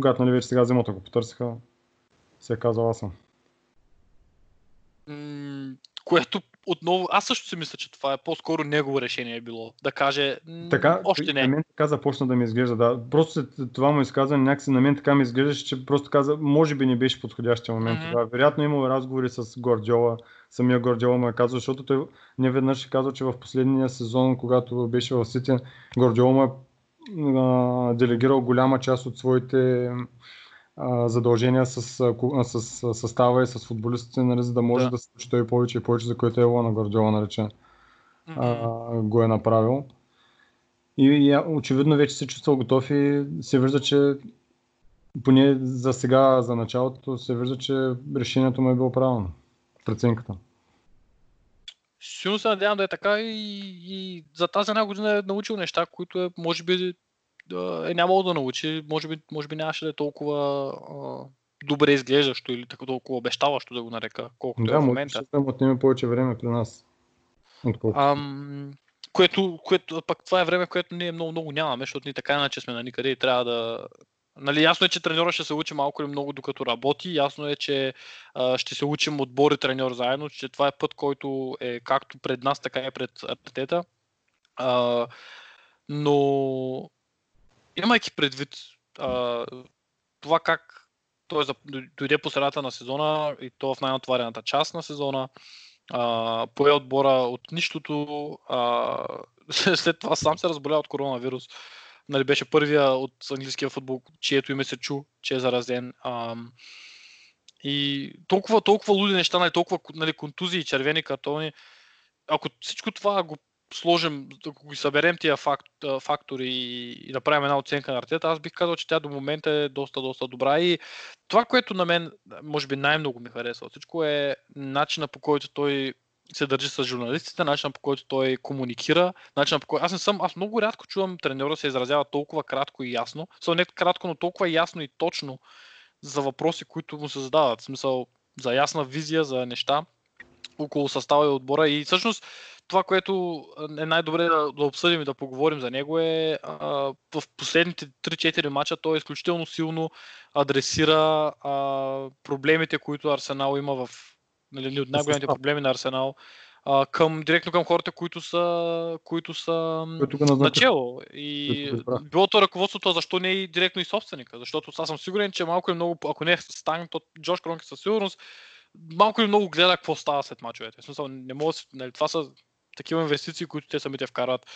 когато нали вече сега зимата го потърсиха, се е казал аз съм. което отново, аз също си мисля, че това е по-скоро негово решение е било. Да каже, така, още не. На мен така започна да ми изглежда, да. Просто това му изказване някакси на мен така ми изглежда, че просто каза, може би не беше подходящия момент mm-hmm. тогава. Вероятно имало разговори с Гордиола, самия Гордиола му е казал, защото той не веднъж е казал, че в последния сезон, когато беше в Сити, Гордиола му е делегирал голяма част от своите а, задължения с, а, с, с състава и с футболистите, нали, за да може Да. да, се случи той повече и повече, за което Ело на Гвардиола нарече а, го е направил. И, и очевидно вече се чувства готов и се вижда, че поне за сега, за началото, се вижда, че решението му е било правилно. Преценката. Силно се надявам да е така и, и за тази една година е научил неща, които е, може би е нямало да научи, може би, може би нямаше да е толкова а, добре изглеждащо или така толкова обещаващо да го нарека, колкото е Да, в може момента. да му отнеме повече време при нас. Отколкото. Ам, което, което, пък това е време, което ние много, много нямаме, защото ние така иначе сме на никъде и трябва да... Нали, ясно е, че треньора ще се учи малко или много докато работи, ясно е, че а, ще се учим отбор и треньор заедно, че това е път, който е както пред нас, така и пред Артета. Но имайки предвид а, това как той дойде по средата на сезона и то в най-натварената част на сезона, а, пое отбора от нищото, а, след това сам се разболя от коронавирус. Нали, беше първия от английския футбол, чието име се чу, че е заразен. А, и толкова, толкова луди неща, нали, толкова нали, контузии, червени картони. Ако всичко това го сложим, ако ги съберем тия фактори и, и направим една оценка на Артета, аз бих казал, че тя до момента е доста, доста добра. И това, което на мен, може би най-много ми харесва всичко е начина по който той се държи с журналистите, начина по който той комуникира, начина по който... Аз не съм, аз много рядко чувам треньора се изразява толкова кратко и ясно, само не кратко, но толкова ясно и точно за въпроси, които му се задават. В смисъл, за ясна визия, за неща около състава и отбора. И всъщност това, което е най-добре да, да обсъдим и да поговорим за него е а, в последните 3-4 мача той изключително силно адресира а, проблемите, които Арсенал има в нали, от най-големите проблеми на Арсенал а, към, директно към хората, които са, които са начало. И било то ръководството, защо не и директно и собственика? Защото аз съм сигурен, че малко или много, ако не е Стан, то Джош Кронки със сигурност малко или много гледа какво става след мачовете. В смисъл, не мога, нали, това са такива инвестиции, които те самите вкарат.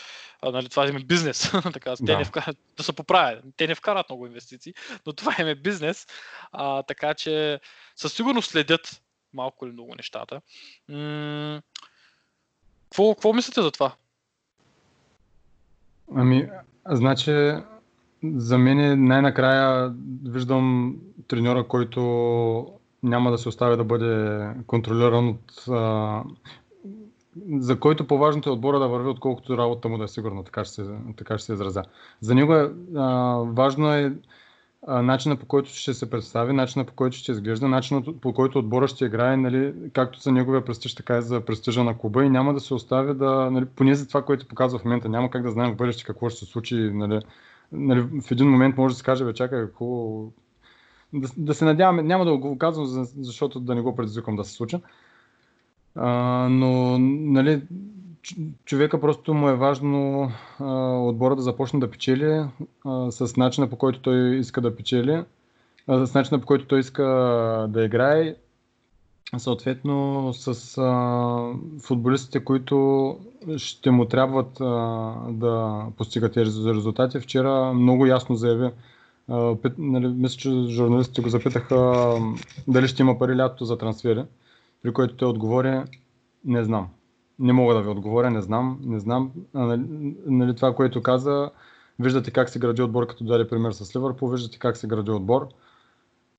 А, нали, това им е бизнес. така, те Да. не вкарат, да се поправят. Те не вкарат много инвестиции, но това им е бизнес. А, така че със сигурност следят малко или много нещата. Какво, какво мислите за това? Ами, значи, за мен е най-накрая виждам треньора, който няма да се остави да бъде контролиран от... А, за който по-важното е отбора да върви, отколкото работата му да е сигурна, така ще се, така ще се изразя. За него е а, важно е начина по който ще се представи, начина по който ще изглежда, начина по който отбора ще играе, нали, както за неговия престиж, така и за престижа на клуба. И няма да се остави да, нали, поне за това, което показва в момента, няма как да знаем в бъдеще какво ще се случи, нали, нали, в един момент може да се каже, бе, чакай, какво... Да, да се надяваме, няма да го казвам, за- защото да не го предизвикам да се случи. А, но, нали, човека просто му е важно а, отбора да започне да печели а, с начина по който той иска да печели, а, с начина по който той иска да играе, съответно с а, футболистите, които ще му трябват а, да постигат тези резултати. Вчера много ясно заяви, а, пит- нали, мисля, че журналистите го запитаха дали ще има пари лятото за трансфери, при което той отговори, не знам. Не мога да ви отговоря, не знам, не знам. А, нали, нали, това, което каза, виждате как се гради отбор, като даде пример с Ливърпул, виждате как се гради отбор,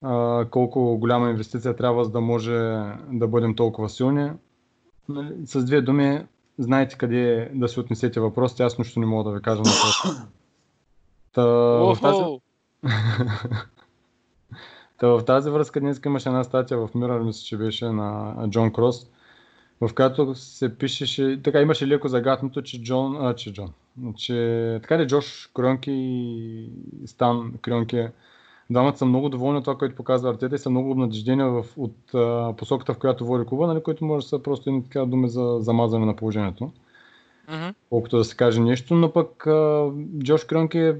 а, колко голяма инвестиция трябва, за да може да бъдем толкова силни. Нали, с две думи, знаете къде да се отнесете въпросите, аз нищо не мога да ви кажа на това. Та, в тази! Та в тази връзка днес имаше една статия в Mirror, мисля, че беше на Джон Крос, в която се пишеше, така имаше леко загатното, че Джон, а, че Джон, че така ли Джош Крионки и Стан Крионки, двамата са много доволни от това, което показва Артета и са много обнадеждени в, от а, посоката, в която води клуба, нали, които може да са просто едни така думи за замазване на положението Мгм. колкото да се каже нещо, но пък а, Джош Крънки е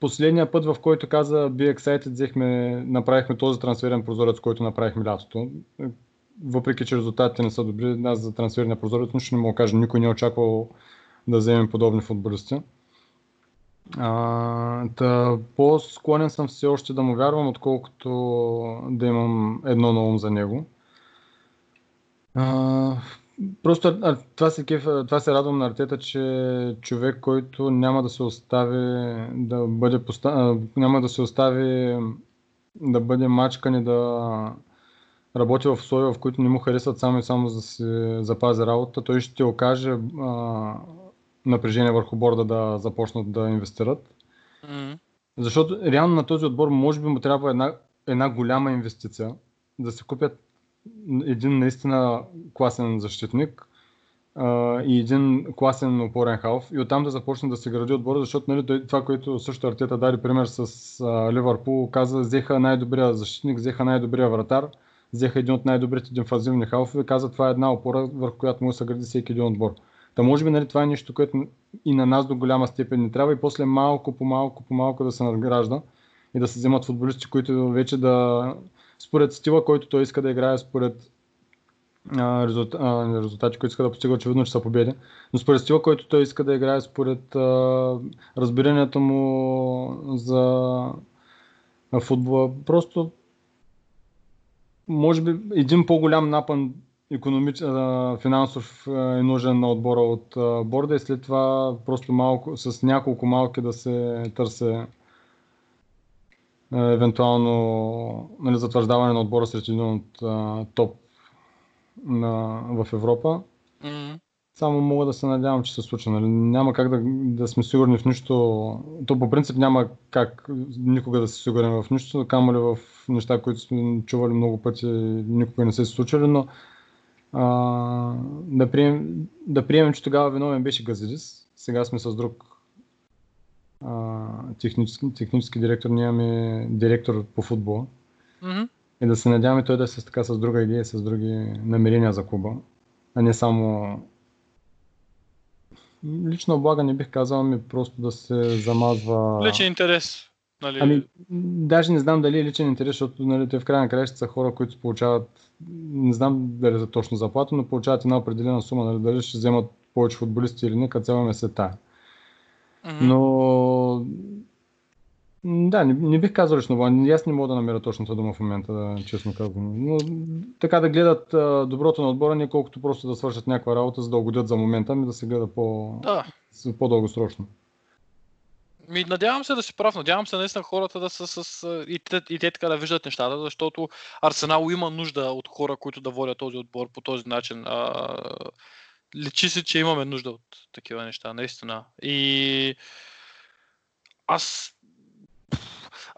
последния път, в който каза Be Excited, взехме, направихме този трансферен прозорец, който направихме лятото. Въпреки, че резултатите не са добри, аз за трансферния прозорец нищо не мога да кажа. Никой не е очаквал да вземем подобни футболисти. А, та, по-склонен съм все още да му вярвам, отколкото да имам едно на ум за него. А, просто а, това, се, кеф, това се радвам на Артета, че човек, който няма да се остави да бъде поста... няма да се остави да бъде мачкан и да работи в условия, в които не му харесват само и само за да си запази работа. Той ще ти окаже а, напрежение върху борда да започнат да инвестират. М. Защото реално на този отбор може би му трябва една, една голяма инвестиция да се купят един наистина класен защитник а, и един класен опорен халф и оттам да започне да се гради отбора, защото нали, това, което също Артета даде пример с а, Ливърпул, каза, взеха най-добрия защитник, взеха най-добрия вратар, взеха един от най-добрите дефазивни халфове каза, това е една опора, върху която може да се гради всеки един отбор. Та може би нали, това е нещо, което и на нас до голяма степен ни трябва и после малко по малко по малко да се надгражда и да се вземат футболисти, които вече да според стила, който той иска да играе, според а, резулта, а, резултати, които иска да постига, очевидно, че са победи, но според стила, който той иска да играе, според а, разбирането му за футбола, просто може би един по-голям напън економич... а, финансов а, е нужен на отбора от а, борда и след това просто малко, с няколко малки да се търсе а, евентуално нали, затвърждаване на отбора сред един от а, топ на, в Европа. М. Само мога да се надявам, че се случи. Нали? Няма как да, да сме сигурни в нищо. То по принцип няма как никога да се сигурен в нищо, камо ли в неща, които сме чували много пъти, никога не се случили, но а, да, прием, да приемем, че тогава виновен беше Газидис. Сега сме с друг а, технически, технически директор, ние имаме директор по футбола. Мгм. И да се надяваме той да е с, така, с друга идея, с други намерения за клуба, а не само лично облага не бих казал, ми просто да се замазва... Личен интерес. Нали? Ами, даже не знам дали е личен интерес, защото нали, те в края на краищата са хора, които получават, не знам дали за точно заплата, но получават една определена сума, нали, дали ще вземат повече футболисти или не, като цяло ме се. Мгм. Но да, не, не бих казал лично, Ван. аз не мога да намеря точната дума в момента, да, честно казвам. Но така да гледат а, доброто на отбора, не колкото просто да свършат някаква работа, за да угодят за момента, ами да се гледа по, Да. по-дългосрочно. Ми, надявам се да си прав, надявам се наистина хората да са с... И те, и те така да виждат нещата, защото Арсенал има нужда от хора, които да водят този отбор по този начин. А, личи се, че имаме нужда от такива неща, наистина. И аз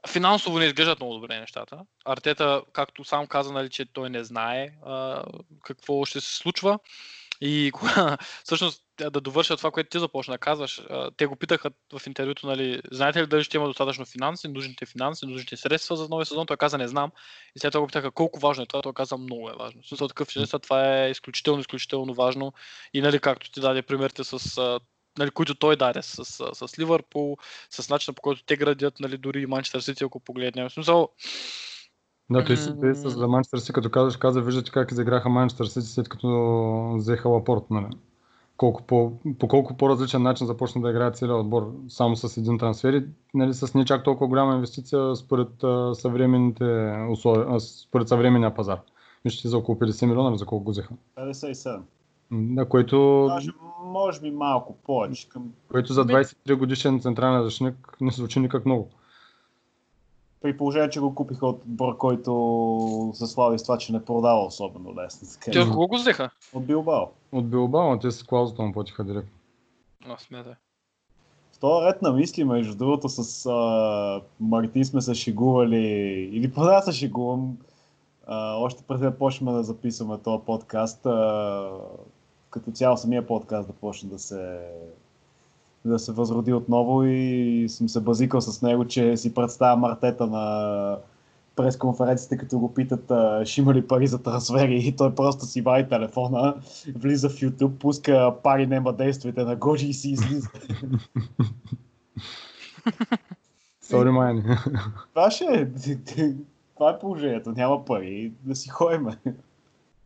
финансово не изглеждат много добре нещата. Артета, както сам каза, нали, че той не знае а, какво ще се случва. И кога, всъщност да довърша това, което ти започна да казваш, те го питаха в интервюто, нали, знаете ли дали ще има достатъчно финанси, нужните финанси, нужните средства за новия сезон, той каза не знам. И след това го питаха колко важно е това, той каза много е важно. В смисъл такъв, че това е изключително, изключително важно. И нали, както ти даде примерите с нали, които той даде с, с, с Ливърпул, с начина по който те градят, нали, дори и Манчестър Сити, ако погледнем. В смисъл, Да, той, си- той с за Манчестър Сити, като казваш, каза, виждате как изиграха Манчестър Сити след като взеха Лапорт, нали? Колко по, по колко по-различен начин започна да играе целият отбор, само с един трансфер и нали, с не чак толкова голяма инвестиция според а, съвременните условия, а, според съвременния пазар. Мисля, за около 50 милиона, или за колко го взеха. 57. М, Да, което, Даже, може би малко повече. Към... което за 23 годишен централен защитник не се звучи никак много. При положение, че го купиха от отбор, който се слави с това, че не продава особено лесно. Те от кого го взеха? От Билбао. От Билбао, те с клаузата му платиха директно. А, смятай. В този ред на мисли, между другото, с а, Марти сме се шегували, или поне аз се шегувам, а, още преди да почнем да записваме този подкаст, а, като цяло самия подкаст да почне да се да се възроди отново и съм се базикал с него, че си представя Мартета на пресконференцията, като го питат а, ще има ли пари за трансфери и той просто си вади телефона, влиза в YouTube, пуска пари нема действайте на Годжи и си излиза. Сори, майни. Това ще е. Това е положението. Няма пари. Да си ходиме.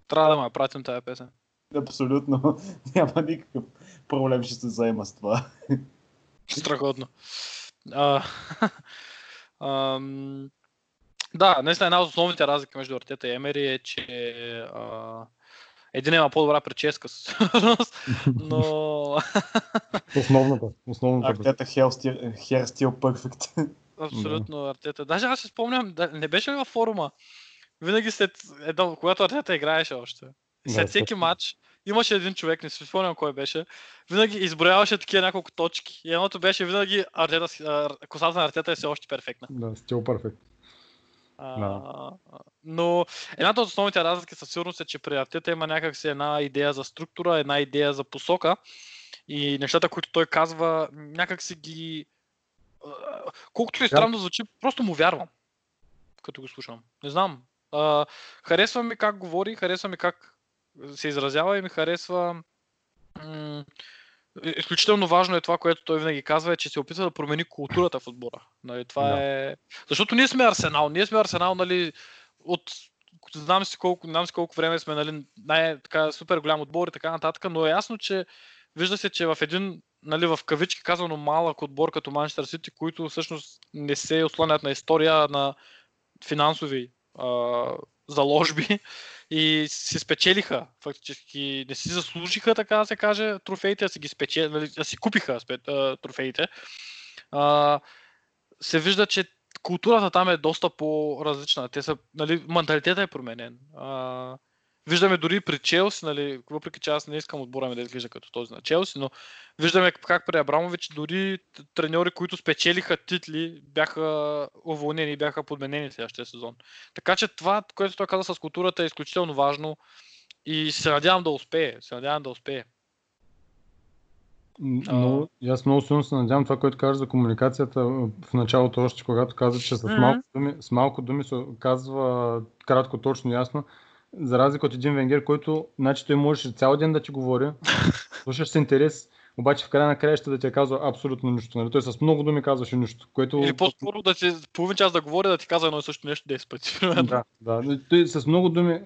Трябва да ме пратим тази песен. Абсолютно. Няма никакъв проблем, ще се заема с това. Страхотно. А, ам, да, наистина една от основните разлики между Артета и Емери е, че а, един има по-добра прическа, но Основната. Основната. Артета Hair Steel Perfect. абсолютно Артета. Даже аз се спомням, да, не беше ли във форума, винаги след едно, когато Артета играеше още. Да, След всеки матч имаше един човек, не си спомням кой беше, винаги изброяваше такива няколко точки. И едното беше винаги Артета, косата на Артета е все още перфектна. Да, стил перфект. А, Да. Но едната от основните разлики със сигурност е, че при Артета има някакси една идея за структура, една идея за посока и нещата, които той казва, някак си ги... Колкото и странно звучи, просто му вярвам, като го слушам. Не знам. А, харесва ми как говори, харесва ми как се изразява и ми харесва... м- Изключително важно е това, което той винаги казва, е, че се опитва да промени културата в отбора. Нали, това Да. е... Защото ние сме Арсенал. Ние сме Арсенал, нали, от знам си колко, знам си колко време сме, нали, най- така, супер голям отбор и така нататък, но е ясно, че вижда се, че в един, нали, в кавички казано малък отбор като Манчестър Сити, които всъщност не се осланят на история, на финансови а, заложби и си спечелиха, фактически не си заслужиха, така да се каже, трофеите, а си ги спечели, нали, а си купиха а, трофеите. А, се вижда, че културата там е доста по-различна. Те са, нали, менталитета е променен. А, виждаме дори при Челси, нали, въпреки че аз не искам отбора ми да изглежда като този на Челси, но виждаме как при Абрамович дори треньори, които спечелиха титли, бяха уволнени, бяха подменени следващия сезон. Така че това, което той каза с културата е изключително важно и се надявам да успее. Се надявам да успее. Но и аз много силно се надявам това, което кажа за комуникацията в началото още, когато каза, че с малко думи, с малко думи се казва кратко, точно, ясно. За разлика от един венгер, който, значи той можеше цял ден да ти говори, слушаш с интерес, обаче в края на краища да ти е казва абсолютно нищо. Нали? Той с много думи казваше нищо, което... Или по-скоро да ти половин час да говори, да ти казва едно и също нещо 10 пъти. Да, да. Той с много думи,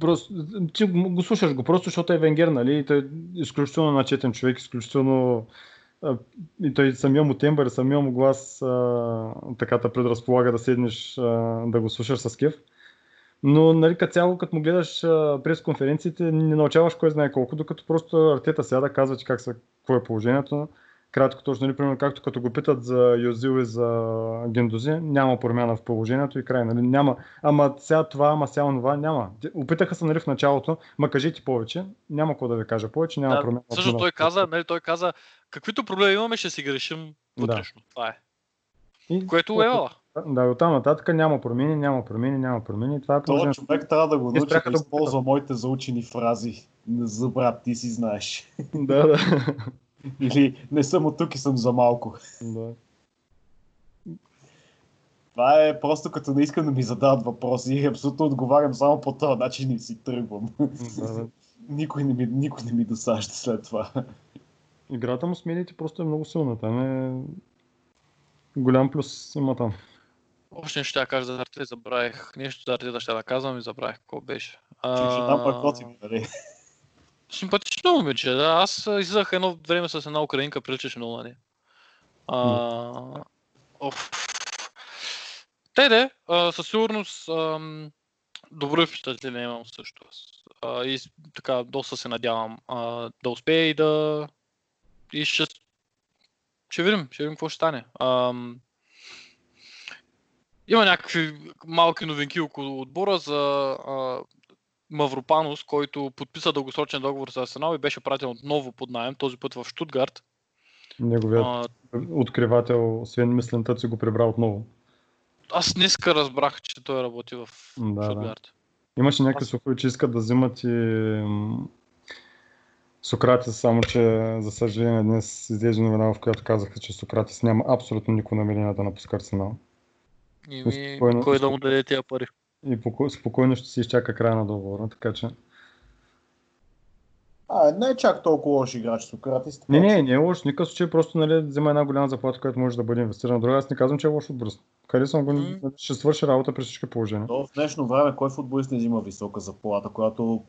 просто, ти го слушаш го просто, защото е венгер, нали? И той е изключително начетен човек, изключително и той самия му тембър, самия му глас а, така те предразполага да седнеш а, да го слушаш с кеф. Но нали, като цяло, като му гледаш през конференциите, не научаваш кой знае колко, докато просто Артета сяда, казва ти как са, какво е положението. Кратко точно, нали, примерно, както като го питат за Йозил и за Гендози, няма промяна в положението и край. Нали, няма, ама сега това, ама сега това, няма. Опитаха се нали, в началото, ма кажете повече, няма какво да ви кажа повече, няма Да, промяна. Също той каза, нали, той каза, каквито проблеми имаме, ще си ги решим Да. вътрешно. Това е. И, Което е ела. Да, от там нататък няма промени, няма промени, няма промени. Това е Този положението. човек трябва да го научи да да използва моите заучени фрази. За брат, ти си знаеш. да, да. Или не съм от тук и съм за малко. да. Това е просто като не искам да ми задават въпроси и абсолютно отговарям само по този начин и си тръгвам. да. никой, не ми, никой не ми досажда след това. Играта му с медиите просто е много силна. Там е голям плюс има там. Още нещо ще кажа за Артета, забравих. Нещо за Артета ще да казвам и забравих какво беше. Пък А, нали? Симпатично момиче, да. Аз излизах едно време с една украинка, приличаше много на нея. Те де, със сигурност ам, добро впечатление имам също. А, и така, доста се надявам а, да успее и да... И ще... Ще видим, ще видим какво ще стане. Ам, има някакви малки новинки около отбора за а, Мавропанос, който подписа дългосрочен договор с Арсенал и беше пратен отново под найем, този път в Штутгарт. Неговият А, откривател, освен мислената, си го прибра отново. аз днеска разбрах, че той работи в Да, да. Штутгарт. Имаше някакви слухове, че искат да взимат и Сократис, само че за съжаление днес излезе новина, в която казаха, че Сократис няма абсолютно никакво намерение да напуска Арсенал. И ми, Спокойно- кой да му даде тия пари? И поко- спокойно ще си изчака края на договора, така че... А, не е чак толкова лош играч Сократис. Не, не, не е лош, никакъв случай, просто нали, взема една голяма заплата, която може да бъде инвестирана. Друга, аз не казвам, че е лош отбръз. Харесвам го, нали, ще свърши работа при всички положения. То в днешно време кой футболист не взима висока заплата, която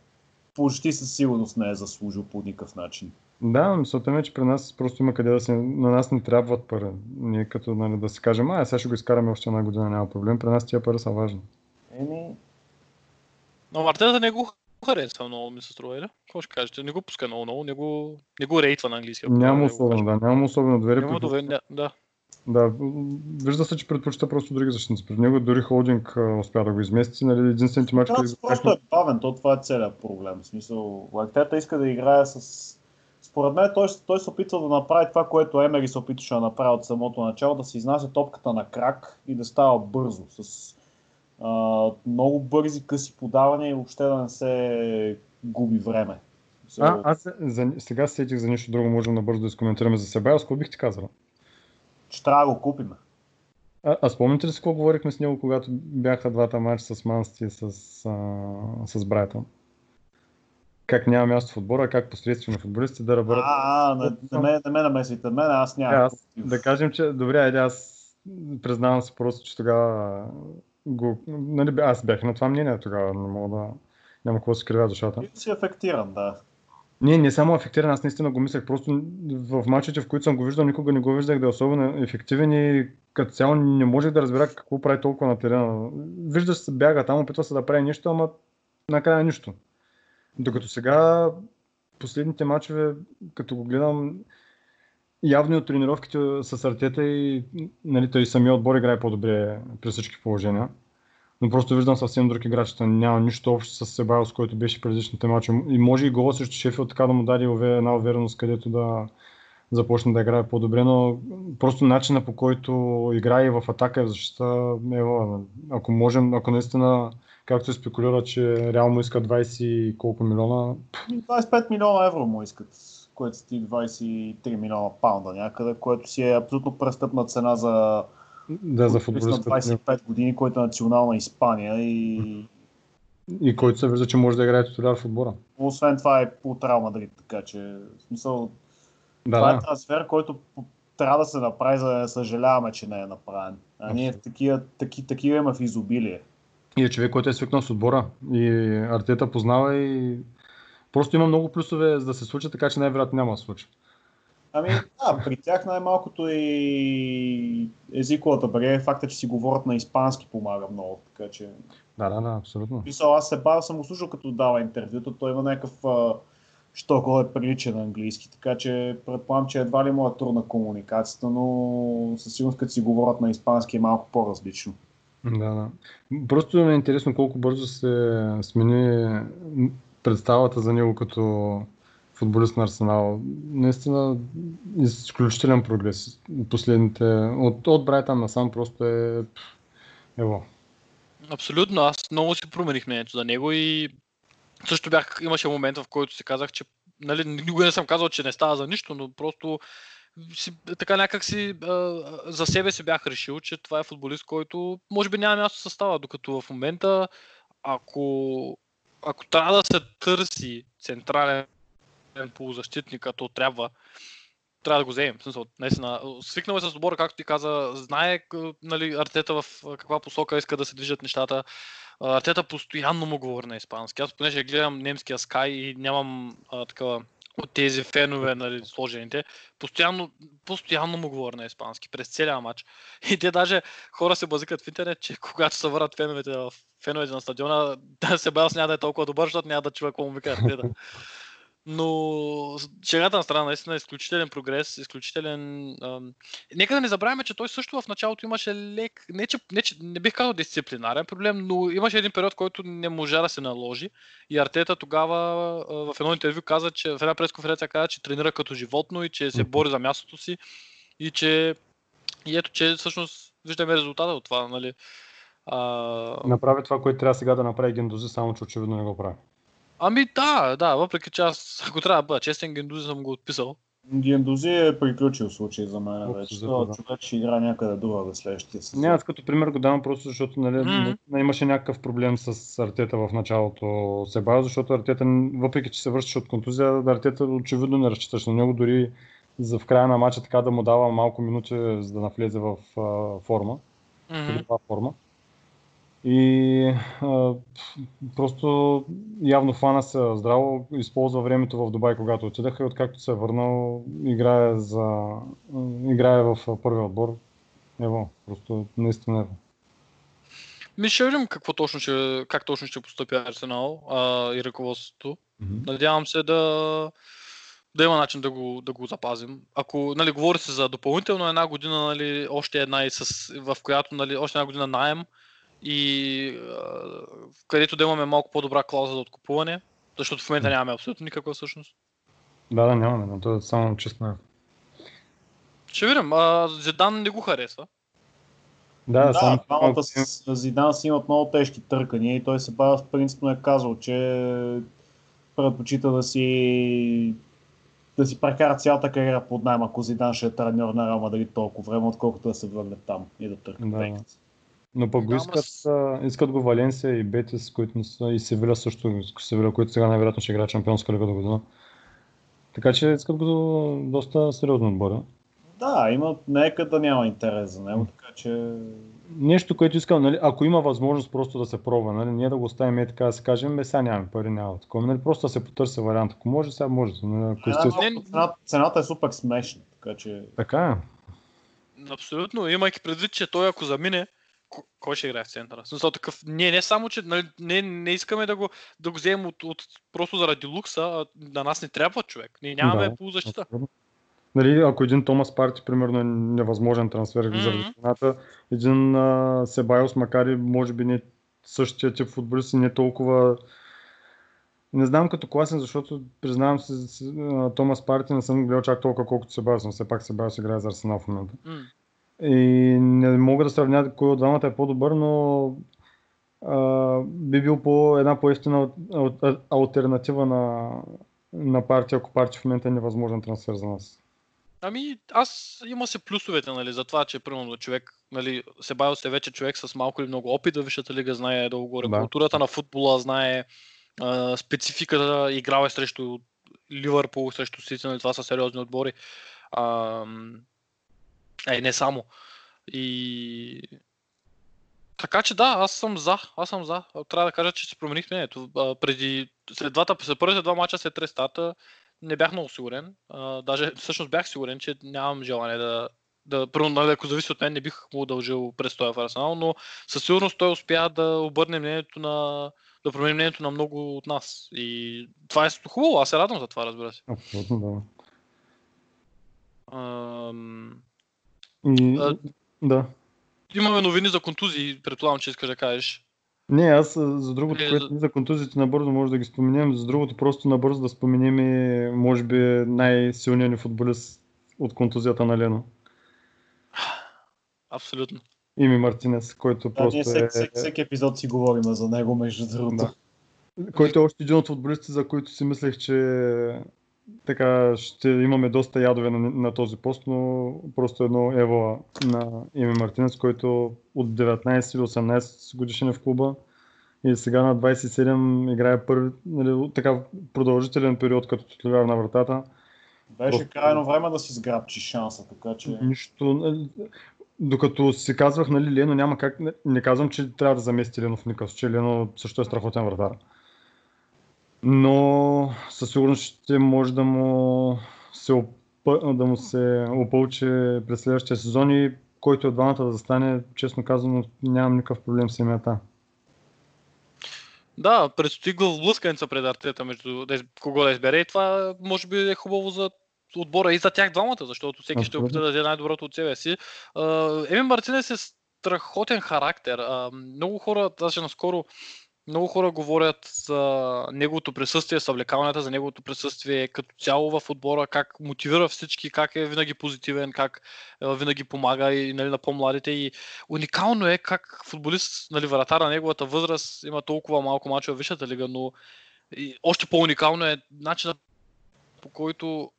почти със сигурност не е заслужил по никакъв начин. Да, мисълта ми е, че при нас просто има къде да се... На нас не трябват пари. Ние като нали, да си кажем, а сега ще го изкараме още една година, няма проблем. При нас тия пари са важни. Еми, Но Артета не го харесва много, ми се струва, или? Какво ще кажете? Не го пуска много, много, не го, не го рейтва на английски. Няма да особено, да, няма особено доверие. Няма доверие, да. Да, вижда се, че предпочита просто други защитници. При него дори Холдинг а, успя да го измести. Нали, единствените мачове, Канадец просто е бавен, то това е целият проблем. В смисъл, Лактета иска да играе с... Според мен той, той се опитва да направи това, което Емери се опитваше да направи от самото начало, да се изнася топката на крак и да става бързо, с а, много бързи къси подавания и въобще да не се губи време. А, аз за, сега се сетих за нещо друго, можем набързо да изкоментираме за Себайос. Какво бих ти казал? Че трябва да го купим. А, а спомните ли си какво говорихме с него, когато бяха двата матча с Мансти и с, а, с Брайтън? Как няма място в отбора, как посредствено футболисти да работят. А, а, не, не, ме, не ме намесвайте мен, аз Е, нямам. аз, да кажем, че добре, айде аз признавам се просто, че тогава го, нали, аз бях на това мнение тогава, не мога да, няма какво да се кривя душата. Ти си ефектиран, да. Не, не само ефективен, аз наистина го мислех. Просто в мачите, в които съм го виждал, никога не го виждах да е особено ефективен и като цяло не можех да разбера какво прави толкова на терена. Виждаш се бяга там, опитва се да прави нещо, ама накрая нищо. Докато сега последните мачове, като го гледам, явно от тренировките с Артета и нали, той самия отбор играе по-добре при всички положения. Но просто виждам съвсем друг играч. Няма нищо общо с Себайлс, който беше предишните мачи. И може и гола срещу Шефилд така да му даде една увереност, където да започне да играе по-добре, но просто начина по който играе в атака и в защита, ева, ако можем, ако наистина, както се спекулира, че реално иска 20 и колко милиона, 25 милиона евро му искат, което са ти 23 милиона паунда някъде, което си е абсолютно престъпна цена за да за футболист на футболист. 25 години, който е национална Испания и И който се вижда, че може да играе титуляр в отбора. освен това е по Реал Мадрид, така че в смисъл, Да, това е да. трансфер, който трябва да се направи, за да не съжаляваме, че не е направен. А ние такива, таки, такива има в изобилие. И е човек, който е свикнал с отбора. И Артета познава и просто има много плюсове за да се случи, така че най-вероятно няма да се случи. Ами да, при тях най-малкото и езиковата бариера, факта, че си говорят на испански помага много, така че Да, да, да, абсолютно. Писал, аз се бавя, съм го слушал като дава интервюто, той има някакъв що го е приличен на английски, така че предполагам, че едва ли му е трудна комуникацията, но със сигурност като си говорят на испански е малко по-различно. Да, да. Просто ми е интересно колко бързо се смени представата за него като футболист на Арсенал. Наистина изключителен прогрес. Последните, от, от Брайтън насам просто е... Ево. Абсолютно, аз много си промених мнението за него и също бях, имаше момент, в който си казах, че нали, никога не съм казал, че не става за нищо, но просто си, така някак си а, за себе си бях решил, че това е футболист, който може би няма място в състава, докато в момента, ако, ако трябва да се търси централен полузащитник, като трябва, трябва да го вземем. Смисъл, наистина, свикнал е с отбора, както ти каза, знае нали, Артета в каква посока иска да се движат нещата. Артета постоянно му говори на испански. Аз понеже гледам немския Sky и нямам а, такава от тези фенове, нали, сложените, постоянно, постоянно му говори на испански през целия матч. И те даже хора се базикат в интернет, че когато се върнат феновете феновете на стадиона, да се бавя няма да е толкова добър, защото няма да чува какво му вика. Но шегата на страна, наистина е изключителен прогрес, изключителен... Ам... Нека да не забравяме, че той също в началото имаше лек... Не, че, не, че, не бих казал дисциплинарен проблем, но имаше един период, който не можа да се наложи. И Артета тогава а, в едно интервю каза, че в една пресконференция каза, че тренира като животно и че се бори за мястото си. И че... И ето, че всъщност виждаме резултата от това, нали? А... Направи това, което трябва сега да направи Гендози, само че очевидно не го прави. Ами да, да, въпреки че аз, ако трябва да бъда честен, Гендузи съм го отписал. Гендози е приключил случай за мен Общо вече. Това да. човек ще игра някъде друга следващия сезон. Не, аз като пример го давам просто защото нали, Мгм. наистина имаше някакъв проблем с Артета в началото Себайо, защото Артета, въпреки че се връщаше от контузия, Артета очевидно не разчиташ на него, дори за в края на матча така да му дава малко минути, за да навлезе в а, форма, добра форма. И а, просто явно фана се здраво, използва времето в Дубай, когато отидаха и откакто се е върнал, играе, за, играе в първия отбор. Ево, просто наистина ево. Ми ще видим какво точно ще, как точно ще поступи Арсенал а, и ръководството. Надявам се да, да има начин да го, да го запазим. Ако нали, говори се за допълнително една година, нали, още една и с, в която нали, още една година найем и а, където да имаме малко по-добра клауза за откупуване, защото в момента нямаме абсолютно никаква всъщност. Да, да, нямаме, но това е само честно. Ще видим. А, Зидан не го харесва. Да, Да, само двамата с Зидан си имат много тежки търкания и той се бава принципно е казал, че предпочита да си да си прекара цялата кариера под найем, ако Зидан ще е треньор на Реал Мадрид толкова време, отколкото да се върне там и да търка Да. Но пък го искат, с- искат го Валенсия и Бетис, които не са, и Севиля също, Севиля, които сега най-вероятно ще играят Шампионска лига до година. Така че искат го до доста сериозно отбора. Да, има, нека да няма интерес за него, така че Нещо, което искам, нали, ако има възможност просто да се пробва, нали, ние да го оставим и така да се кажем, бе, сега нямаме пари, няма такова. Нали, просто да се потърси вариант. Ако може, сега може. Нали, ако малко цената, цената е супер смешна, така че Така е. Абсолютно, имайки предвид, че той ако замине, кой ще играе в центъра? В смисъл такъв, ние не само, че нали, не, не искаме да го, да го вземем от, от, просто заради лукса, а на нас не трябва човек. Ние нямаме Да. полузащита. Нали, ако един Томас Парти, примерно, е невъзможен трансфер Мгм. заради цената, един а, Себайос, макар и може би не същия тип футболист и не толкова не знам като класен, защото признавам се, Томас Парти не съм гледал чак толкова колкото Себайос, но все пак Себайос играе за Арсенал в момента. М. И не мога да сравня кой от двамата е по-добър, но а, би бил по една по-ефтина ал- ал- альтернатива на, на партия, ако партия в момента е невъзможен трансфер за нас. Ами, аз има се плюсовете, нали, за това, че примерно човек, нали, Себайос е вече човек с малко или много опит във Висшата лига, знае долу-горе Да. културата на футбола, знае а, спецификата, играл е срещу Ливърпул, срещу Сити, нали, това са сериозни отбори. А, е, не само. И така че да, аз съм за. Аз съм за. Трябва да кажа, че се промених мнението. А, Преди, след двата, след първите два мача след рестарта, не бях много сигурен. А, даже всъщност бях сигурен, че нямам желание да, да първо, нали, ако зависи от мен, не бих му удължил престоя в Арсенал, но със сигурност той успя да обърне мнението на да промени мнението на много от нас. И това е хубаво, аз се радвам за това, разбира се. Абсолютно, да. Ам, А- да. имаме новини за контузии, предполагам, че искаш да кажеш. Не, аз за другото, Е, което за- контузиите набързо може да ги споменем, за другото просто набързо да споменем и може би най-силният ни футболист от контузията на Лено. Абсолютно. Ими Мартинес, който да, просто ние всеки, е, всеки, всеки епизод си говорим за него, между другото. Да. който е още един от футболистите, за които си мислех, че така ще имаме доста ядове на, на този пост, но просто едно ево на Ими Мартинес, който от 19 или 18 годишен е в клуба и сега на 27 играе първи, нали, така продължителен период като титуляр на вратата. Беше Просто- крайно време да си сграбчи шанса, така че... Нищо. нали, Докато си казвах, нали, Лено няма как. Не, не казвам, че трябва да замести Лено в никакъв случай. Лено също е страхотен вратар. Но със сигурност ще може да му се, да му се опълчи през следващия сезон и който от двамата да застане, честно казано, нямам никакъв проблем с имята. Да, предстои главоблъсканица пред артета между кого да избере и това може би е хубаво за отбора и за тях двамата, защото всеки ще опита да даде най-доброто от себе си. А, Емин Мартинес е страхотен характер. Много хора, даже наскоро, много хора говорят за неговото присъствие, съвлекаването, за неговото присъствие като цяло в отбора, как мотивира всички, как е винаги позитивен, как винаги помага и нали, на по-младите. И уникално е как футболист, нали, вратар на неговата възраст има толкова малко мачове в Висшата лига, но и още по-уникално е начинът по който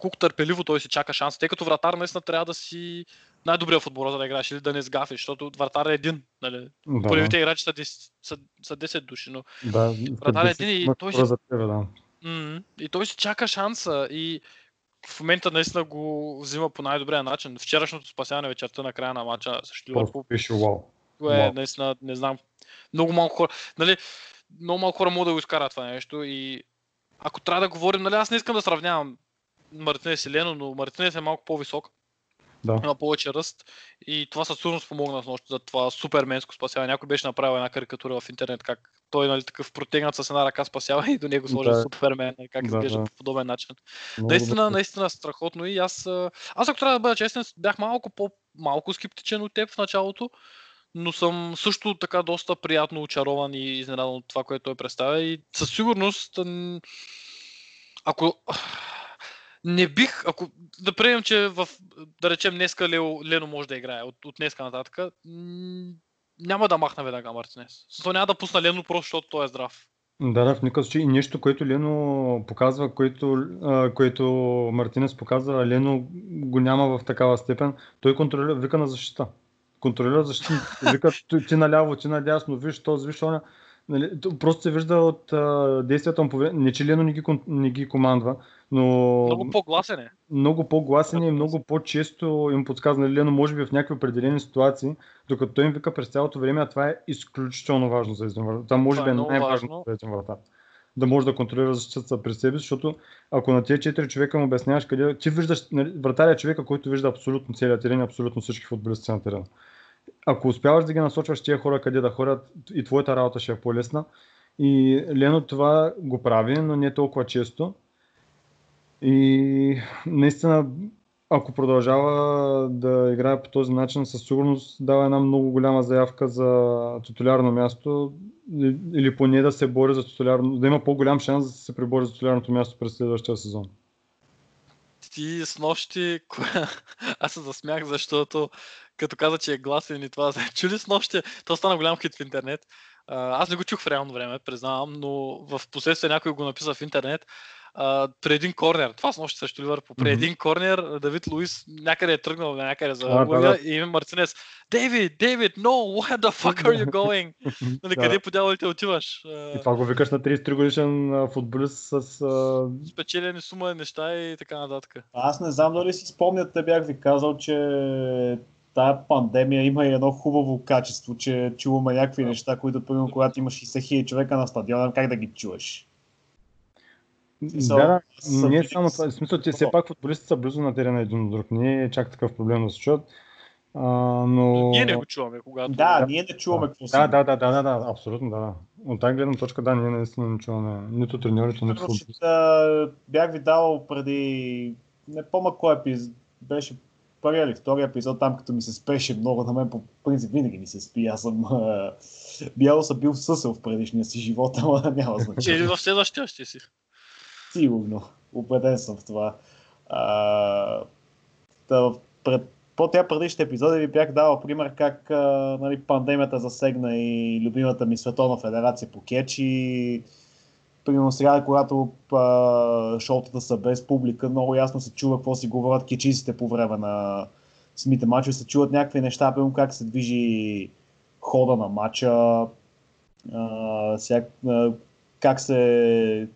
колко търпеливо той си чака шанс, тъй като вратар наистина трябва да си най-добрият футбол за да играеш или да не сгафиш, защото вратар е един. Нали? Да, Първите играчи са 10, са, са 10 души, но да, Вратар е един и той си- да. И той си чака шанса и в момента наистина го взима по най-добрия начин. Вчерашното спасяване вечерта на края на матча срещу Ливърпул беше вау. е Вау. наистина, не знам. Много малко хора, нали, много малко хора могат да го изкарат това нещо и ако трябва да говорим, нали, аз не искам да сравнявам Мартинес и Лено, но Мартинес е малко по-висок, Да. има повече ръст и това със сигурност помогна с нощ за това суперменско спасяване. Някой беше направил една карикатура в интернет, как той нали, такъв протегнат с една ръка спасява и до него сложи Да. супермен, нали, как Да, изглежда да. по подобен начин. Много Наистина, добре. наистина страхотно и аз, аз ако трябва да бъда честен, бях малко по малко скептичен от теб в началото, но съм също така доста приятно очарован и изненадан от това, което той представя и със сигурност, ако не бих, ако да приемем, че в, да речем днеска Лео, Лено може да играе от, от днеска нататък, няма да махна веднага Мартинес. То няма да пусна Лено просто, защото той е здрав. Да, да, в никакъв случай. И нещо, което Лено показва, което, а, което Мартинес показва, Лено го няма в такава степен. Той контролира, вика на защита. Контролира защита. Вика ти, ти наляво, ти надясно, виж този, виж оня. Нали, то просто се вижда от а, действията му. Не, че Лено не ги, не ги командва, но Много по-гласен е. много по-гласен е и много по-често им подсказва, нали, Лено, може би в някакви определени ситуации, докато той им вика през цялото време, а това е изключително важно за един вратар. Това може Това би е е най-важно важно. за един вратар. Да може да контролира защитата през себе си, защото ако на тези четири човека му обясняваш къде... Ти виждаш, нали, вратаря е човека, който вижда абсолютно целият терен абсолютно всички футболисти на терена. Ако успяваш да ги насочваш тия хора къде да ходят, и твоята работа ще е по-лесна. И Лено това го прави, но не толкова често. И наистина, ако продължава да играе по този начин, със сигурност дава една много голяма заявка за титулярно място или поне да се бори за титулярно, да има по-голям шанс да се прибори за титулярното място през следващия сезон. Ти с нощи, коя- аз се засмях, защото като каза, че е гласен и това, чули с нощи, то стана голям хит в интернет. Аз не го чух в реално време, признавам, но в последствие някой го написа в интернет. А, при един корнер, това с нощи срещу Ливърпул, при Мгм. един корнер Давид Луис някъде е тръгнал някъде за да, да. и Име Мартинес. Дейвид, Дейвид, no, where the fuck are you going? Нали, къде по дяволите отиваш? И това го викаш на 33 годишен футболист с... А... Спечелени сума неща и така нататък. Аз не знам дали си спомняте, бях ви казал, че тая пандемия има и едно хубаво качество, че чуваме някакви неща, които, примерно, когато имаш 60 000 човека на стадиона, как да ги чуеш? Смисъл, Да, да, не е само това. В смисъл, че все пак футболистите са близо на терена един до друг. Не е чак такъв проблем да се чуят. А, но... Ние не го чуваме, когато... Да, Да. ние не чуваме какво. Да, да, да, да, да, да, абсолютно, да. От тази гледна точка, да, ние наистина не чуваме нито треньорите, нито футболистите. бях ви давал преди, не помня кой епизод, беше първия или втория епизод, там като ми се спеше много, на мен по принцип винаги ми се спи, аз съм а, бяло съм бил съсъл в предишния си живот, ама няма Или значение. в следващия ще си. Сигурно, убеден съм в това. А, та, пред, по тя предишните епизоди ви бях давал пример как а, нали, пандемията засегна и любимата ми световна федерация по кетч и примерно сега, когато а, шоутата са без публика, много ясно се чува какво си говорят кечистите по време на самите мачове, се чуват някакви неща, примерно как се движи хода на матча, а, всяк, а, как се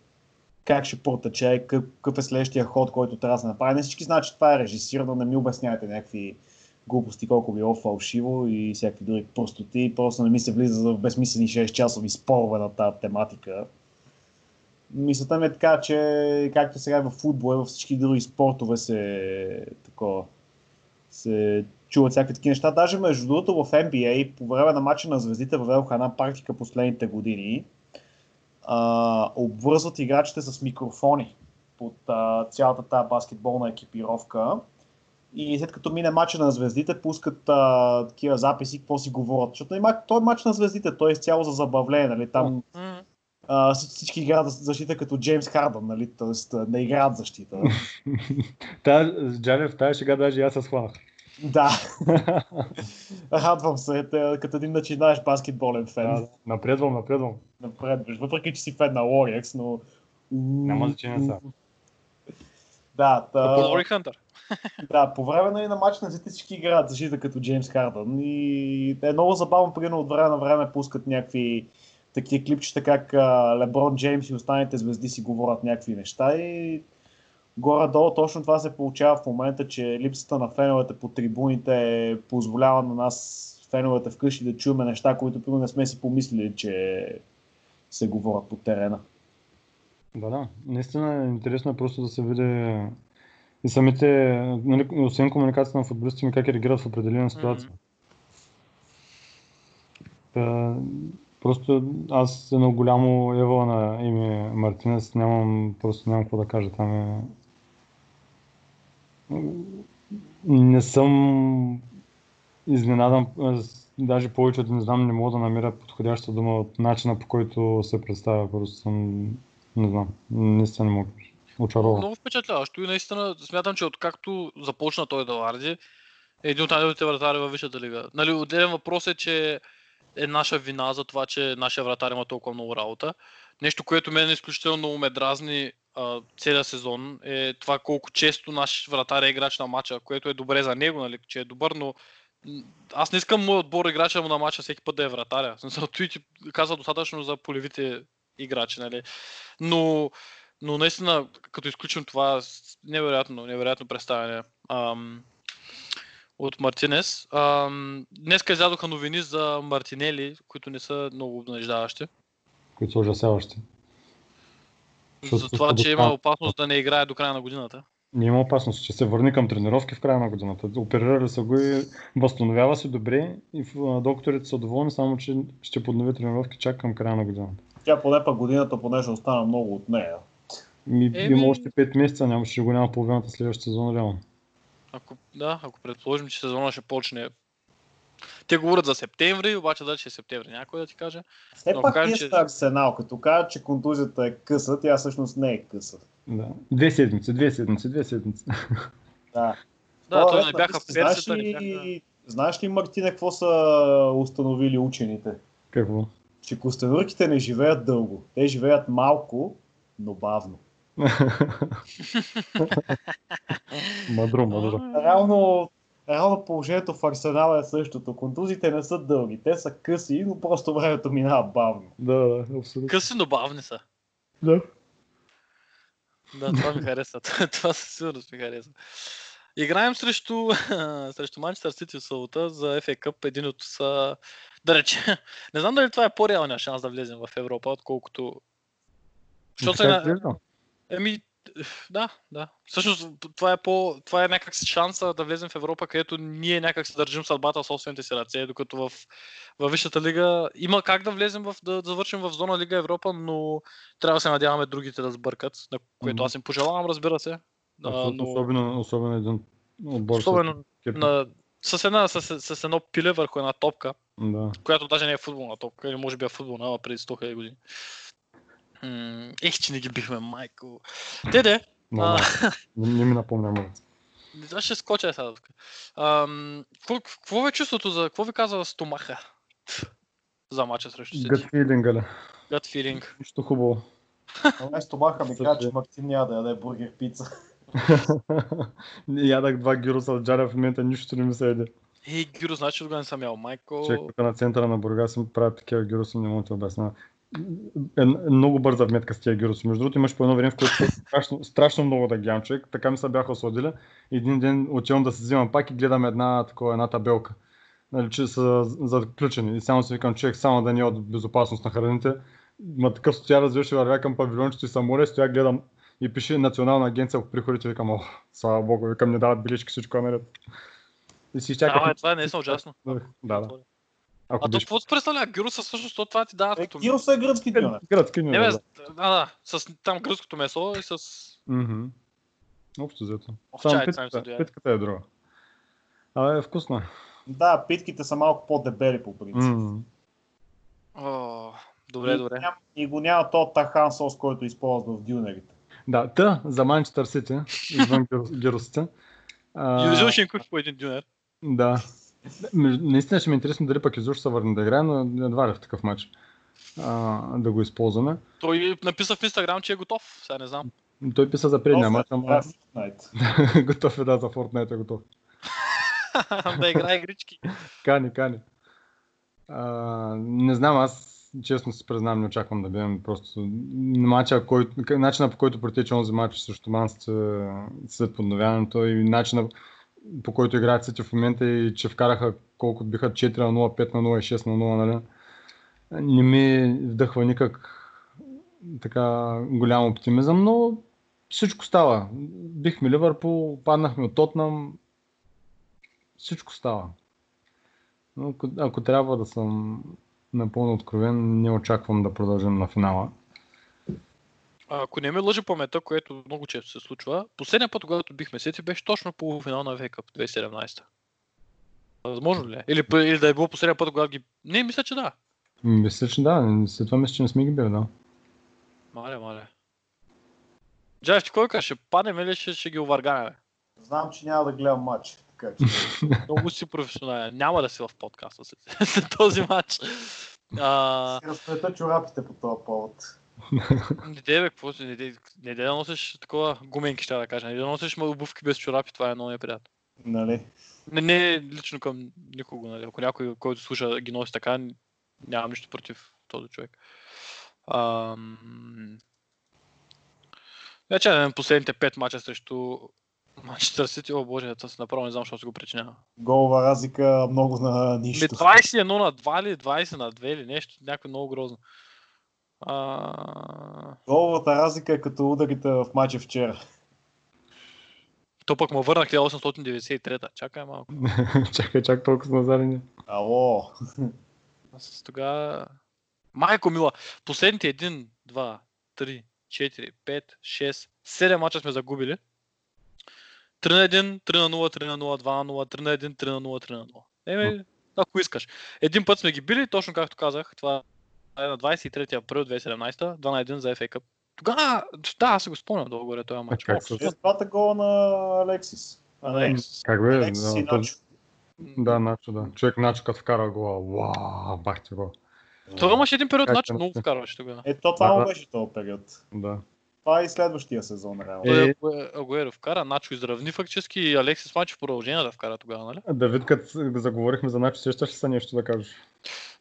как ще протече, какъв, е следващия ход, който трябва да се направи. Не всички знаят, че това е режисирано, не ми обяснявайте някакви глупости, колко било фалшиво и всякакви други простоти. Просто не ми се влиза в безсмислени 6 часови спорове на тази тематика. Мисълта ми е така, че както сега в футбол и във всички други спортове се такова, се чуват всякакви такива неща. Даже между другото в NBA по време на матча на звездите въведоха една практика последните години. А, обвързват играчите с микрофони под а, цялата тази баскетболна екипировка. И след като мине матча на звездите, пускат а, такива записи, какво си говорят. Защото той е матч на звездите, той е изцяло за забавление. Нали? Там а, всички- играят за защита като Джеймс Хардън, нали? Тоест а, не играят защита. Та, с Джалев, тази шега даже и аз се схванах. да, радвам се, те, като един начинаеш баскетболен фен. Да. Напредвам, напредвам. Напредваш, въпреки че си фен на Warriors, но... Няма значение сега. Да, та... Лори Хантър. Да, по време нали, на матч на всички играят защита като Джеймс Хардън и е много забавно, примерно от време на време пускат някакви такива клипчета, как а, Леброн Джеймс и останалите звезди си говорят някакви неща и горе-долу точно това се получава в момента, че липсата на феновете по трибуните позволява на нас феновете вкъщи да чуваме неща, които примерно не сме си помислили, че се говорят по терена. Да, да. Наистина е интересно е просто да се види и самите, нали, освен комуникацията на футболистите ми, как реагират в определена ситуация. Та, просто аз едно голямо евала на име Мартинес нямам, просто нямам какво да кажа. Там е... Не съм изненадан, даже повече от не знам, не мога да намеря подходяща дума от начина по който се представя. Просто съм, не знам, наистина не мога. Очарован. Много впечатляващо и наистина смятам, че откакто започна той да варди, е един от най-добрите вратари във Висшата лига. Нали, отделен въпрос е, че е наша вина за това, че нашия вратар има толкова много работа. Нещо, което мен изключително ме дразни а, целият сезон е това колко често наш вратар е играч на матча, което е добре за него, нали, че е добър, но аз не искам моят отбор играча му на матча всеки път да е вратаря. Смисъл, той ти каза достатъчно за полевите играчи, нали. Но, но наистина, като изключим това, невероятно, невероятно представяне. Ам, от Мартинес. Ам, днеска излязоха новини за Мартинели, които не са много обнадеждаващи. които са ужасяващи. За това, че има опасност да не играе до края на годината. Няма опасност, че се върне към тренировки в края на годината. Оперирали са го и възстановява се добре и а, докторите са доволни, само че ще поднови тренировки чак към края на годината. Тя поне пък годината поне ще остана много от нея. Ми, Еми- Има още 5 месеца, няма, ще го няма половината следващия сезон реално. Ако, да, ако предположим, че сезона ще почне. Те говорят за септември, обаче дали ще е септември, някой да ти каже. Все Но пак кажем, ние че- Арсенал, като кажа, че контузията е къса, тя всъщност не е къса. Да. Две седмици, две седмици, две седмици. Да. Да, О, той ето, не бяха в знаеш ли, бяха... знаеш ли, Мартине, какво са установили учените? Какво? Че костенурките не живеят дълго. Те живеят малко, но бавно. Мъдро, мъдро. Реално, реално положението в Арсенал е същото. Контузите не са дълги. Те са къси, но просто времето минава бавно. Да, да, абсолютно. Къси, но бавни са. Да. Да, това ми хареса. това със сигурност ми хареса. Играем срещу, срещу Манчестър Сити в събота за FA Cup, един от са, да рече, не знам дали това е по-реалният шанс да влезем в Европа, отколкото... Защото сега. Еми, да, да. Всъщност, това е, по, това е някак шанса да влезем в Европа, където ние някак се държим съдбата в собствените си ръце, докато в, в Висшата лига има как да влезем в, да завършим в зона Лига Европа, но трябва да се надяваме другите да сбъркат, на което аз им пожелавам, разбира се. А, но, особено, особено един отбор. особено на, с, една, с, с едно пиле върху една топка, Да. която даже не е футболна топка, или може би е футболна, ама преди 100 000 години. М, Ех, че не ги бихме, майко. Те де, Но, А. не, не ми напомня много. Аз ще скоча сега какво, е чувството за... Какво ви казва стомаха? За мача срещу Сити? Гът филинга ли? Gut feeling. Нищо хубаво. Не стомаха ми каза, че Мартин няма да яде бургер пица. Ядах два гироса от джаря в момента, нищо не ми се еде. Ей, Гюро, значи отгоре не съм ял. Майко... Човек на центъра на Бургас им правят такива гироси, не мога да обясня. Е, много бърза вметка с тия гироси. Между другото имаш по едно време, в което страшно, страшно много да ги ям човек. Така ми се бяха осладили. Един ден отивам да се взимам пак и гледам една, такова, една табелка. Нали, че са заключени. И само си викам, човек, само да не е от безопасност на храните. Ма такъв стоя, развиваше, вървя към павилиончето и съм море, стоя, гледам и пише Национална агенция по приходите, викам, о, слава богу, викам, не дават билички, всичко е наред. И си изчаках. Бе, това е наистина ужасно. Да, да. Ако А то какво се представлява? Гюроса всъщност, то това ти дават Е, като... Гирос е гръцки дюнер. градски Не, не, бе, да. да, да, с там гръцкото месо и с... Мгм. Общо взето. Само питката, питката е друга. А е вкусна. Да, питките са малко по-дебели по принцип. М. О, добре, добре. Ням- И го няма то тахан сос, който използва в дюнерите. Да, та за Манчестър Сити, извън а, Юзил ще им купи по един дюнер. Да. Наистина ще ми е интересно дали пък изобщо се върне да играе, но едва ли в такъв матч а, да го използваме. Той написа в Инстаграм, че е готов. Сега не знам. Той писа за предния матч, ама Да, Fortnite. готов е да за Fortnite е готов. да играе игрички. Кани, кани. А, не знам, аз честно си признавам, не очаквам да бъдем просто матча, който, начина по който протече онзи матч срещу Манс след подновяването и начина по който играят Сити в момента и че вкараха колко биха 4 на 0, 5 на 0 и 6 на 0, нали? Не ми вдъхва никак така голям оптимизъм, но всичко става. Бихме Ливърпул, паднахме от Тотнам, всичко става. Но ако, ако трябва да съм напълно откровен, не очаквам да продължим на финала. Ако не ме лъжи паметта, което много често се случва, последния път, когато бихме сети, беше точно полуфинал на ВК 2017. Възможно ли е? Или, или да е било последния път, когато ги... Не, мисля, че да. Мисля, че да. След това мисля, че не сме ги били, да. Мале, мале. Джаев, ти кой кажа, ще паднем или ще, ще ги овърганяме? Знам, че няма да гледам матч. Така че. Много си професионален. Няма да си в подкаста след, след този матч. А, Ще разплета чорапите по този повод. Не дей, бе, какво си, не дей, не дей да носиш такова гуменки, ще да кажа. Не дей да носиш обувки без чорапи, това е много неприятно. Нали? Не, не лично към никого, нали. Ако някой, който слуша, ги носи така, нямам нищо против този човек. Ам... Вече да последните 5 мача срещу Манчестър Сити, о боже, аз направо не знам, защо се го причинява. Голова разлика много на нищо. 21 на 2 или 20 на 2 или нещо, някакво много грозно. А... Головата разлика е като ударите в матча вчера. То пък му върнах 1893-та. Чакай малко. чакай, чак толкова назарени. Ало. Аз тогава... Майко мила, последните 1, 2, 3, 4, 5, 6, 7 мача сме загубили. 3 на 1, 3 на 0, 3 на 0, 2 на 0, 3 на 1, 3 на 0, 3 на 0. Еми, ако искаш. Един път сме ги били, точно както казах, това е на 23 април 2017, 2 на 1 за FA Cup. Тогава, да, аз се го спомням долу горе този матч. как. Е, двата гола на Алексис. А, не. Алекс. Как бе? Алексис и Да, то- Начо. да, Начо, да. Човек Начо като вкара гола. Вау, бах ти го. Това имаше един период, да не много вкарваше тогава. Ето това Да, му да. беше този период. Да. Това е и следващия сезон, реално. Е, Агуе- Агуеро вкара, Начо изравни фактически и Алексис Манчо в продължение да вкара тогава, нали? Давид, като заговорихме за Начо, сещаш ли се нещо да кажеш?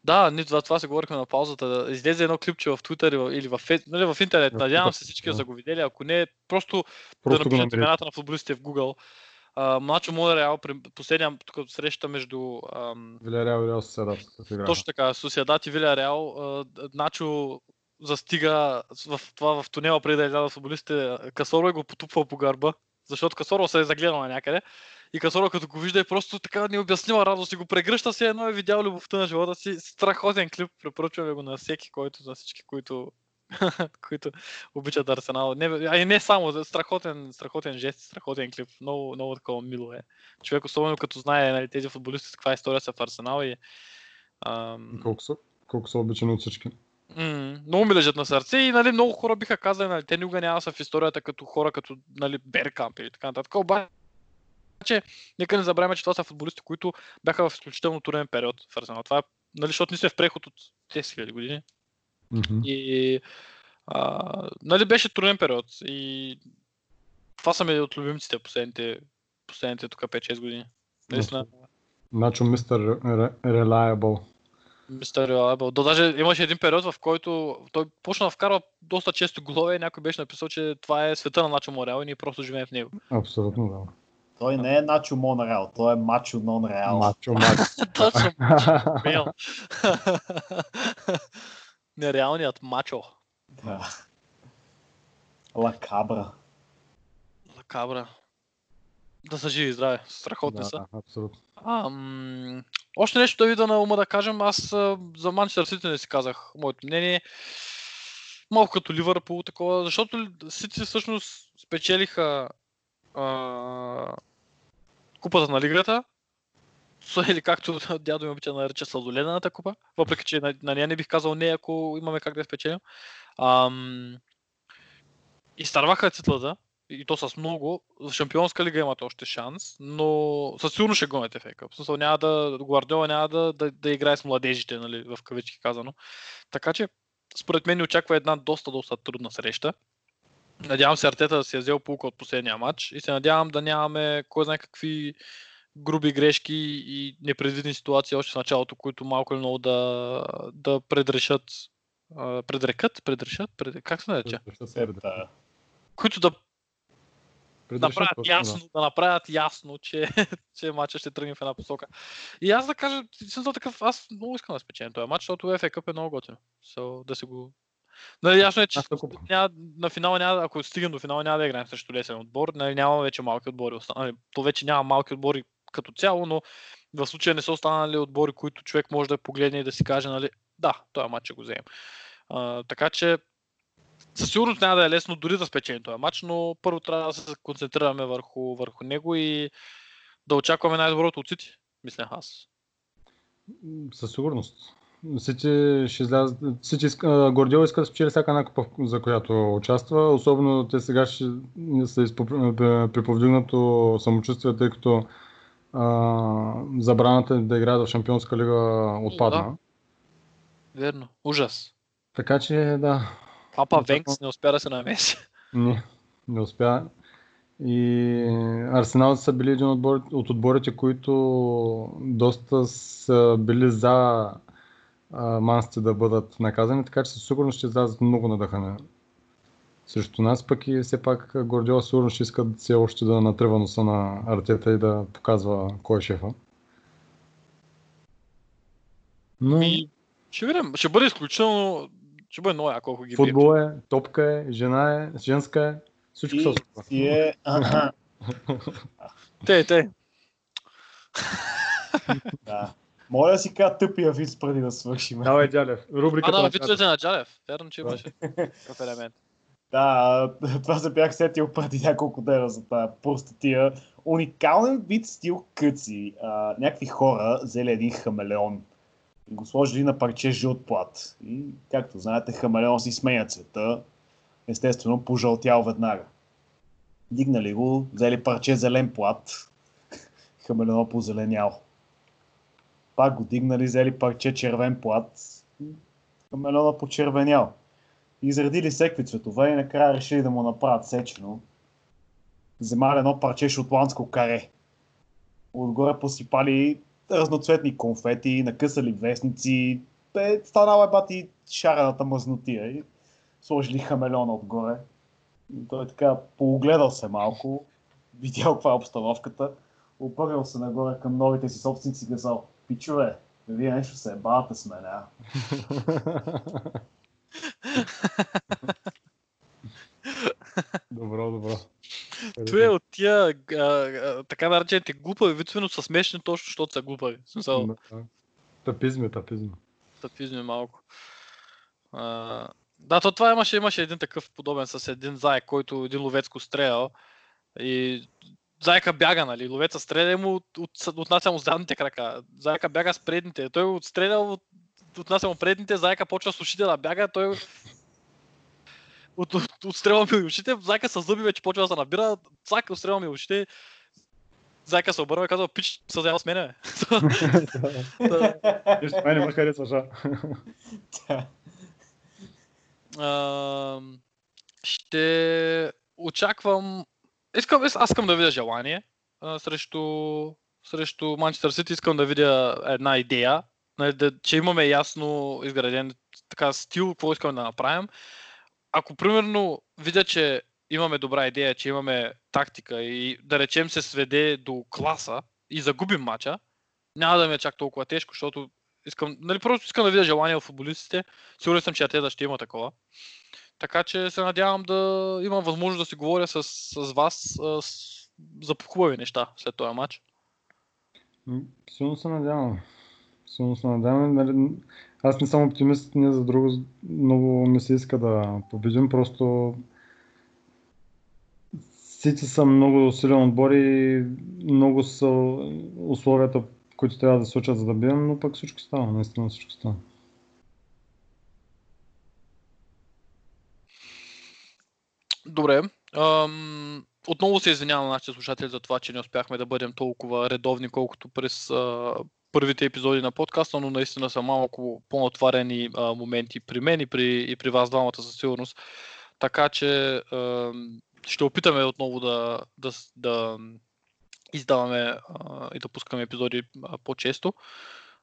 Да, ние за това се говорихме на паузата. Излезе едно клипче в Twitter или в- нали, в интернет. Надявам се всички да да. са го видели. Ако не, просто, Просто да напишете имената на футболистите в Google. Uh, Мачо Монреал, при последния тук среща между ам, Вилярял и Реал Соседат. като играха. точно така, Сусиадат и Виля Реал, Начо застига в, това в тунела преди да излязат футболистите. Касоро е го потупвал по гърба, защото Касоро се е загледал на някъде. И Касоро като го вижда е просто така необяснима радост и го прегръща се едно е видял любовта на живота си. Страхотен клип, препоръчваме го на всеки, който, за всички, които, които обичат Арсенал. Не, а и не само, страхотен, страхотен жест, страхотен клип. Много, много такова мило е. Човек, особено като знае нали, тези футболисти каква история са в Арсенал и ам, Колко са, колко са обичани от всички. М, много ми лежат на сърце и нали, много хора биха казали, нали, те никога няма са в историята като хора като нали, Беркамп или така нататък. Обаче, нека не забравяме, че това са футболисти, които бяха в изключително труден период в Арсенал. Това е, нали, защото ние сме в преход от 10 000 години. Мгм. И а, нали, беше труден период. И това са ми от любимците последните, последните тук 5-6 години. Наистина, Начо мистер Reliable. Мистер Reliable. Да, даже имаше един период, в който той почна да вкарва доста често голове и някой беше написал, че това е света на Начо Мореал и ние просто живеем в него. Абсолютно да. Той не е Начо Монреал, той е Мачо Нон Реал. Мачо, мачо. Точно. Мейл. Нереалният мачо. Да. Лакабра. Лакабра. Да са живи и здраве. Страхотни са. да, абсолютно. А, м- още нещо да вида на ума да кажем. Аз за Манчестър Сити не си казах моето мнение. Малко като Ливърпул такова, защото Сити всъщност спечелиха а, купата на лигата. Или както дядо ми обича нарича сладоледената купа, въпреки че на, на нея не бих казал не, ако имаме как да я спечелим. Ам, изтърваха титлата, и то с много. В Шампионска лига имат още шанс, но със сигурност ще гонят FA Cup. В смисъл няма да, Гвардиола няма да, да, да играе с младежите, нали, в кавички казано. Така че, според мен очаква една доста, доста трудна среща. Надявам се Артета да си е взел полука от последния матч и се надявам да нямаме кой знае какви груби грешки и непредвидени ситуации още в началото, които малко или много да, да предрешат предрекат, предрешат, пред... как се нарече? Сета. които да да направят ясно, да. да направят ясно, че, че матчът ще тръгне в една посока. И аз да кажа, съм такъв, аз много искам да спечелям този матч, защото FA Cup е много готин. So, да се го... Нали, ясно е, че няма, на финала няма, ако стигнем до финала няма да играем срещу лесен отбор, нали, няма вече малки отбори. останали. То вече няма малки отбори като цяло, но в случая не са останали отбори, които човек може да погледне и да си каже, нали, да, този матч ще го вземем. А, така че със сигурност няма да е лесно дори да спечелим този матч, но първо трябва да се концентрираме върху, върху него и да очакваме най-доброто от Сити, мисля аз. Със сигурност. Сити ще излязат. Сити иска, Гордио иска да спечели всяка една купа, за която участва. Особено те сега ще са изпо- при повдигнато самочувствие, тъй като а, забраната да играят в Шампионска лига отпадна. Верно. Ужас. Така че да, Папа. Венкс не успя да се намеси. не, не успя. И Арсенал са били един отбор, от отборите, които доста са били за Мансти да бъдат наказани, така че със сигурност ще излязат много надъхане срещу нас, пък и все пак Гордиола сигурно ще иска все още да натръва носа на Артета и да показва кой е шефа. Но Ми, ще видим. Ще бъде изключително... Ще бъде много яко, ако ги футбол е, топка е, жена е, женска е, всичко се И е... Те, те. да. Моля да си кажа тъпия вид преди да свършим. Давай, Дялев, А, рубриката да, на вицовете на Джалев. Вярно, че имаше такъв елемент. Да, това се бях сетил преди няколко дена за тази простотия. Уникален вид стил къци. А, някакви хора взели един хамелеон го сложили на парче жълт плат. И, както знаете, хамелеон си сменя цвета. Естествено, пожълтял веднага. Дигнали го, взели парче зелен плат. Хамелеон позеленял. Пак го дигнали, взели парче червен плат. Хамелеона почервенял изредили всеки цветове и накрая решили да му направят сечено. Вземали едно парче шотландско каре. Отгоре посипали разноцветни конфети, накъсали вестници. Бе, станала е бати шарената мъзнотия и сложили хамелеона отгоре. И той така поогледал се малко, видял каква е обстановката, обърнал се нагоре към новите си собственици и казал, пичове, вие нещо се ебавате с мен, а? добро, добро. Това е от тия а, а, така наречените глупави вицове, но са смешни точно, защото са глупави. Смисъл, Да. Тапизми, тапизми. тъпизми малко. А, да, то това имаше, имаше един такъв подобен с един заек, който един ловец го стрелял и Зайка бяга, нали? Ловеца стреля и му от, от, отнася му задните крака. Зайка бяга с предните. Той го отстрелял, от, отнася му предните, Зайка почва с ушите да бяга, той от, от, отстрелва ми ушите, Зайка с зъби вече почва да се набира, Зайка отстрелва ми ушите, Зайка се обърва и казва, пич, се взема с мене. бе." Виж, май не ме харесваш, а? Ам, ще очаквам. Искам, аз искам да видя желание срещу, срещу Манчестър Сити. Искам да видя една идея, нали, да, че имаме ясно изграден така стил, какво искаме да направим. Ако примерно видя, че имаме добра идея, че имаме тактика и да речем се сведе до класа и загубим матча, няма да ми е чак толкова тежко, защото искам, нали, просто искам да видя желание в футболистите. Сигурен съм, че Атеда ще има такова. Така че се надявам да имам възможност да си говоря с, с вас а, с, за хубави неща след този матч. Силно се надявам. Силно се надявам. Аз не съм оптимист, не за друго. Много ми се иска да победим. Просто Сити са много силен отбор и много са условията, които трябва да се случат за да бием, но пък всичко става. Наистина всичко става. Добре. Ам, отново се извинявам на нашите слушатели за това, че не успяхме да бъдем толкова редовни, колкото през а, първите епизоди на подкаста, но наистина са малко по-натварени а, моменти при мен и при, и при вас двамата със сигурност. Така че ам, ще опитаме отново да, да, да издаваме а, и да пускаме епизоди а, по-често.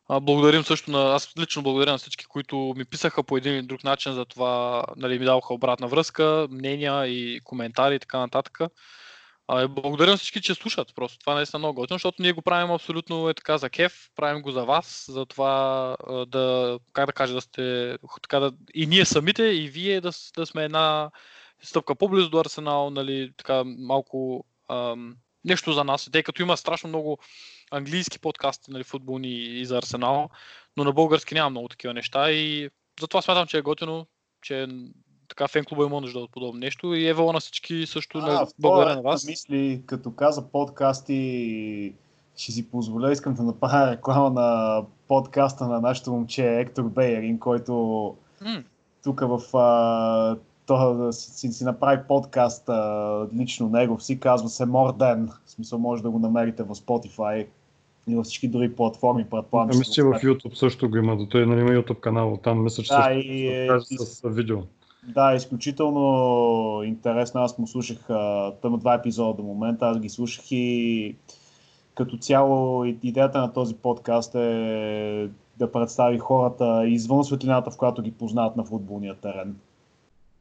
А, благодарим също на, аз лично благодаря на всички, които ми писаха по един или друг начин за това, нали, ми даваха обратна връзка, мнения и коментари и така нататък. А, благодаря на всички, че слушат. Просто това наистина е много готино, защото ние го правим абсолютно е така за кеф, правим го за вас, за това да, как да кажа, да сте, така да, и ние самите, и вие да, да сме една стъпка по-близо до Арсенал, нали, така малко ам, нещо за нас, тъй като има страшно много английски подкасти, нали, футболни и за Арсенал, но на български няма много такива неща и затова смятам, че е готино, че така фен клуба има нужда от подобно нещо и евала на всички също А, на, в благодаря на вас. Мисли, като каза подкасти, ще си позволя, искам да направя реклама на подкаста на нашето момче Ектор Бейерин, който тук в а, то, си, си направи подкаст а, лично негов си, казва се Морден. В смисъл може да го намерите в Spotify и във всички други платформи, предполагам. А, мисля, че в YouTube също го има. Той нали, има YouTube канал. Там мисля, че Да, също и, ще е, покаже и- с видео. Да, изключително интересно. Аз му слушах, има два епизода до момента, аз ги слушах и като цяло идеята на този подкаст е да представи хората извън светлината, в която ги познават на футболния терен.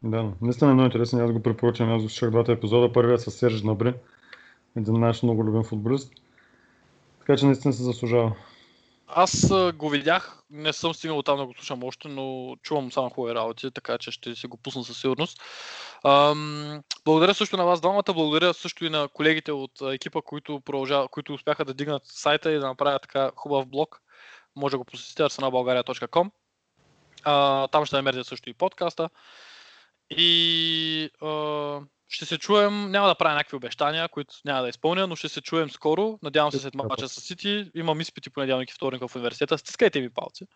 Да, наистина е много интересен. Аз го препоръчвам. Аз слушах двата епизода. Първият с Серж Набри. Един наш много любим футболист. Така че наистина се заслужава. Аз го видях, не съм стигнал там да го слушам още, но чувам само хубави работи, така че ще си го пусна със сигурност. Ам, благодаря също на вас двамата, благодаря също и на колегите от екипа, които, продължава, които успяха да дигнат сайта и да направят така хубав блог. Може да го посетите arsenalbulgaria.com. А, там ще намерите също и подкаста. И а, ще се чуем, няма да правя някакви обещания, които няма да изпълня, но ще се чуем скоро. Надявам се след мача с Сити. Имам изпити понеделник и вторник в университета. Стискайте ми палци.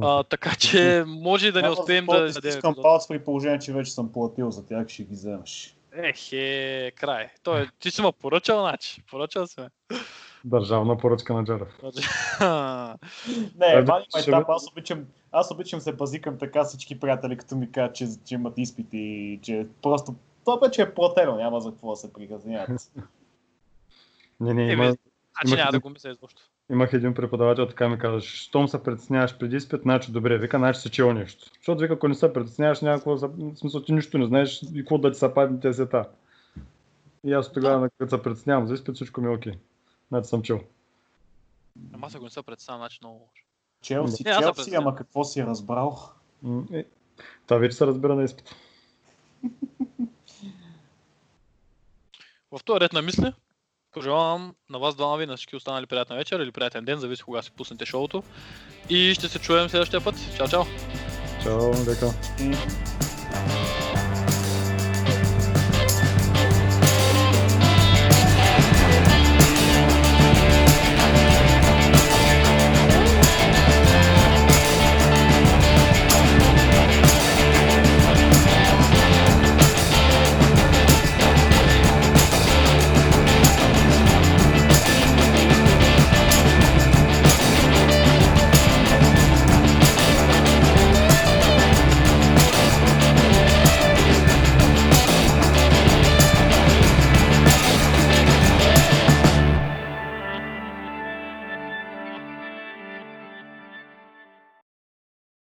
А, така че може и да не успеем да дадем стискам палец при положение, че вече съм платил за тях, ще ги вземеш. Ехе, край. Той, ти си ме поръчал, значи. Поръчал се. ме. Държавна поръчка на Джарев. Значи, Не, мани ще майтап, бъде- аз обичам, аз обичам се базикам така всички приятели, като ми кажат, че, че имат изпити и че просто това вече е платено, няма за какво да се притесняват. Не, не, Еми, има, Значи няма да го мисля изобщо. имах един преподавател, така ми каза, щом се притесняваш преди изпит, значи добре, вика, значи си чел нещо. Защото вика, ако не се притесняваш, няма какво, за- в смисъл ти нищо не знаеш и какво да ти се падне тези сета. И аз тогава, като се притеснявам за изпит, всичко ми е окей. Значи съм чел. Ама аз ако не се представя, значи много лошо. Аз се Челси, притеснявам. ама какво си разбрал? М, Е, това вече се разбира на изпит. В този ред на мисли, пожелавам на вас двама ви, на всички останали приятна вечер или приятен ден, зависи кога си пуснете шоуто. И ще се чуем следващия път. Чао, чао! Чао, дека. И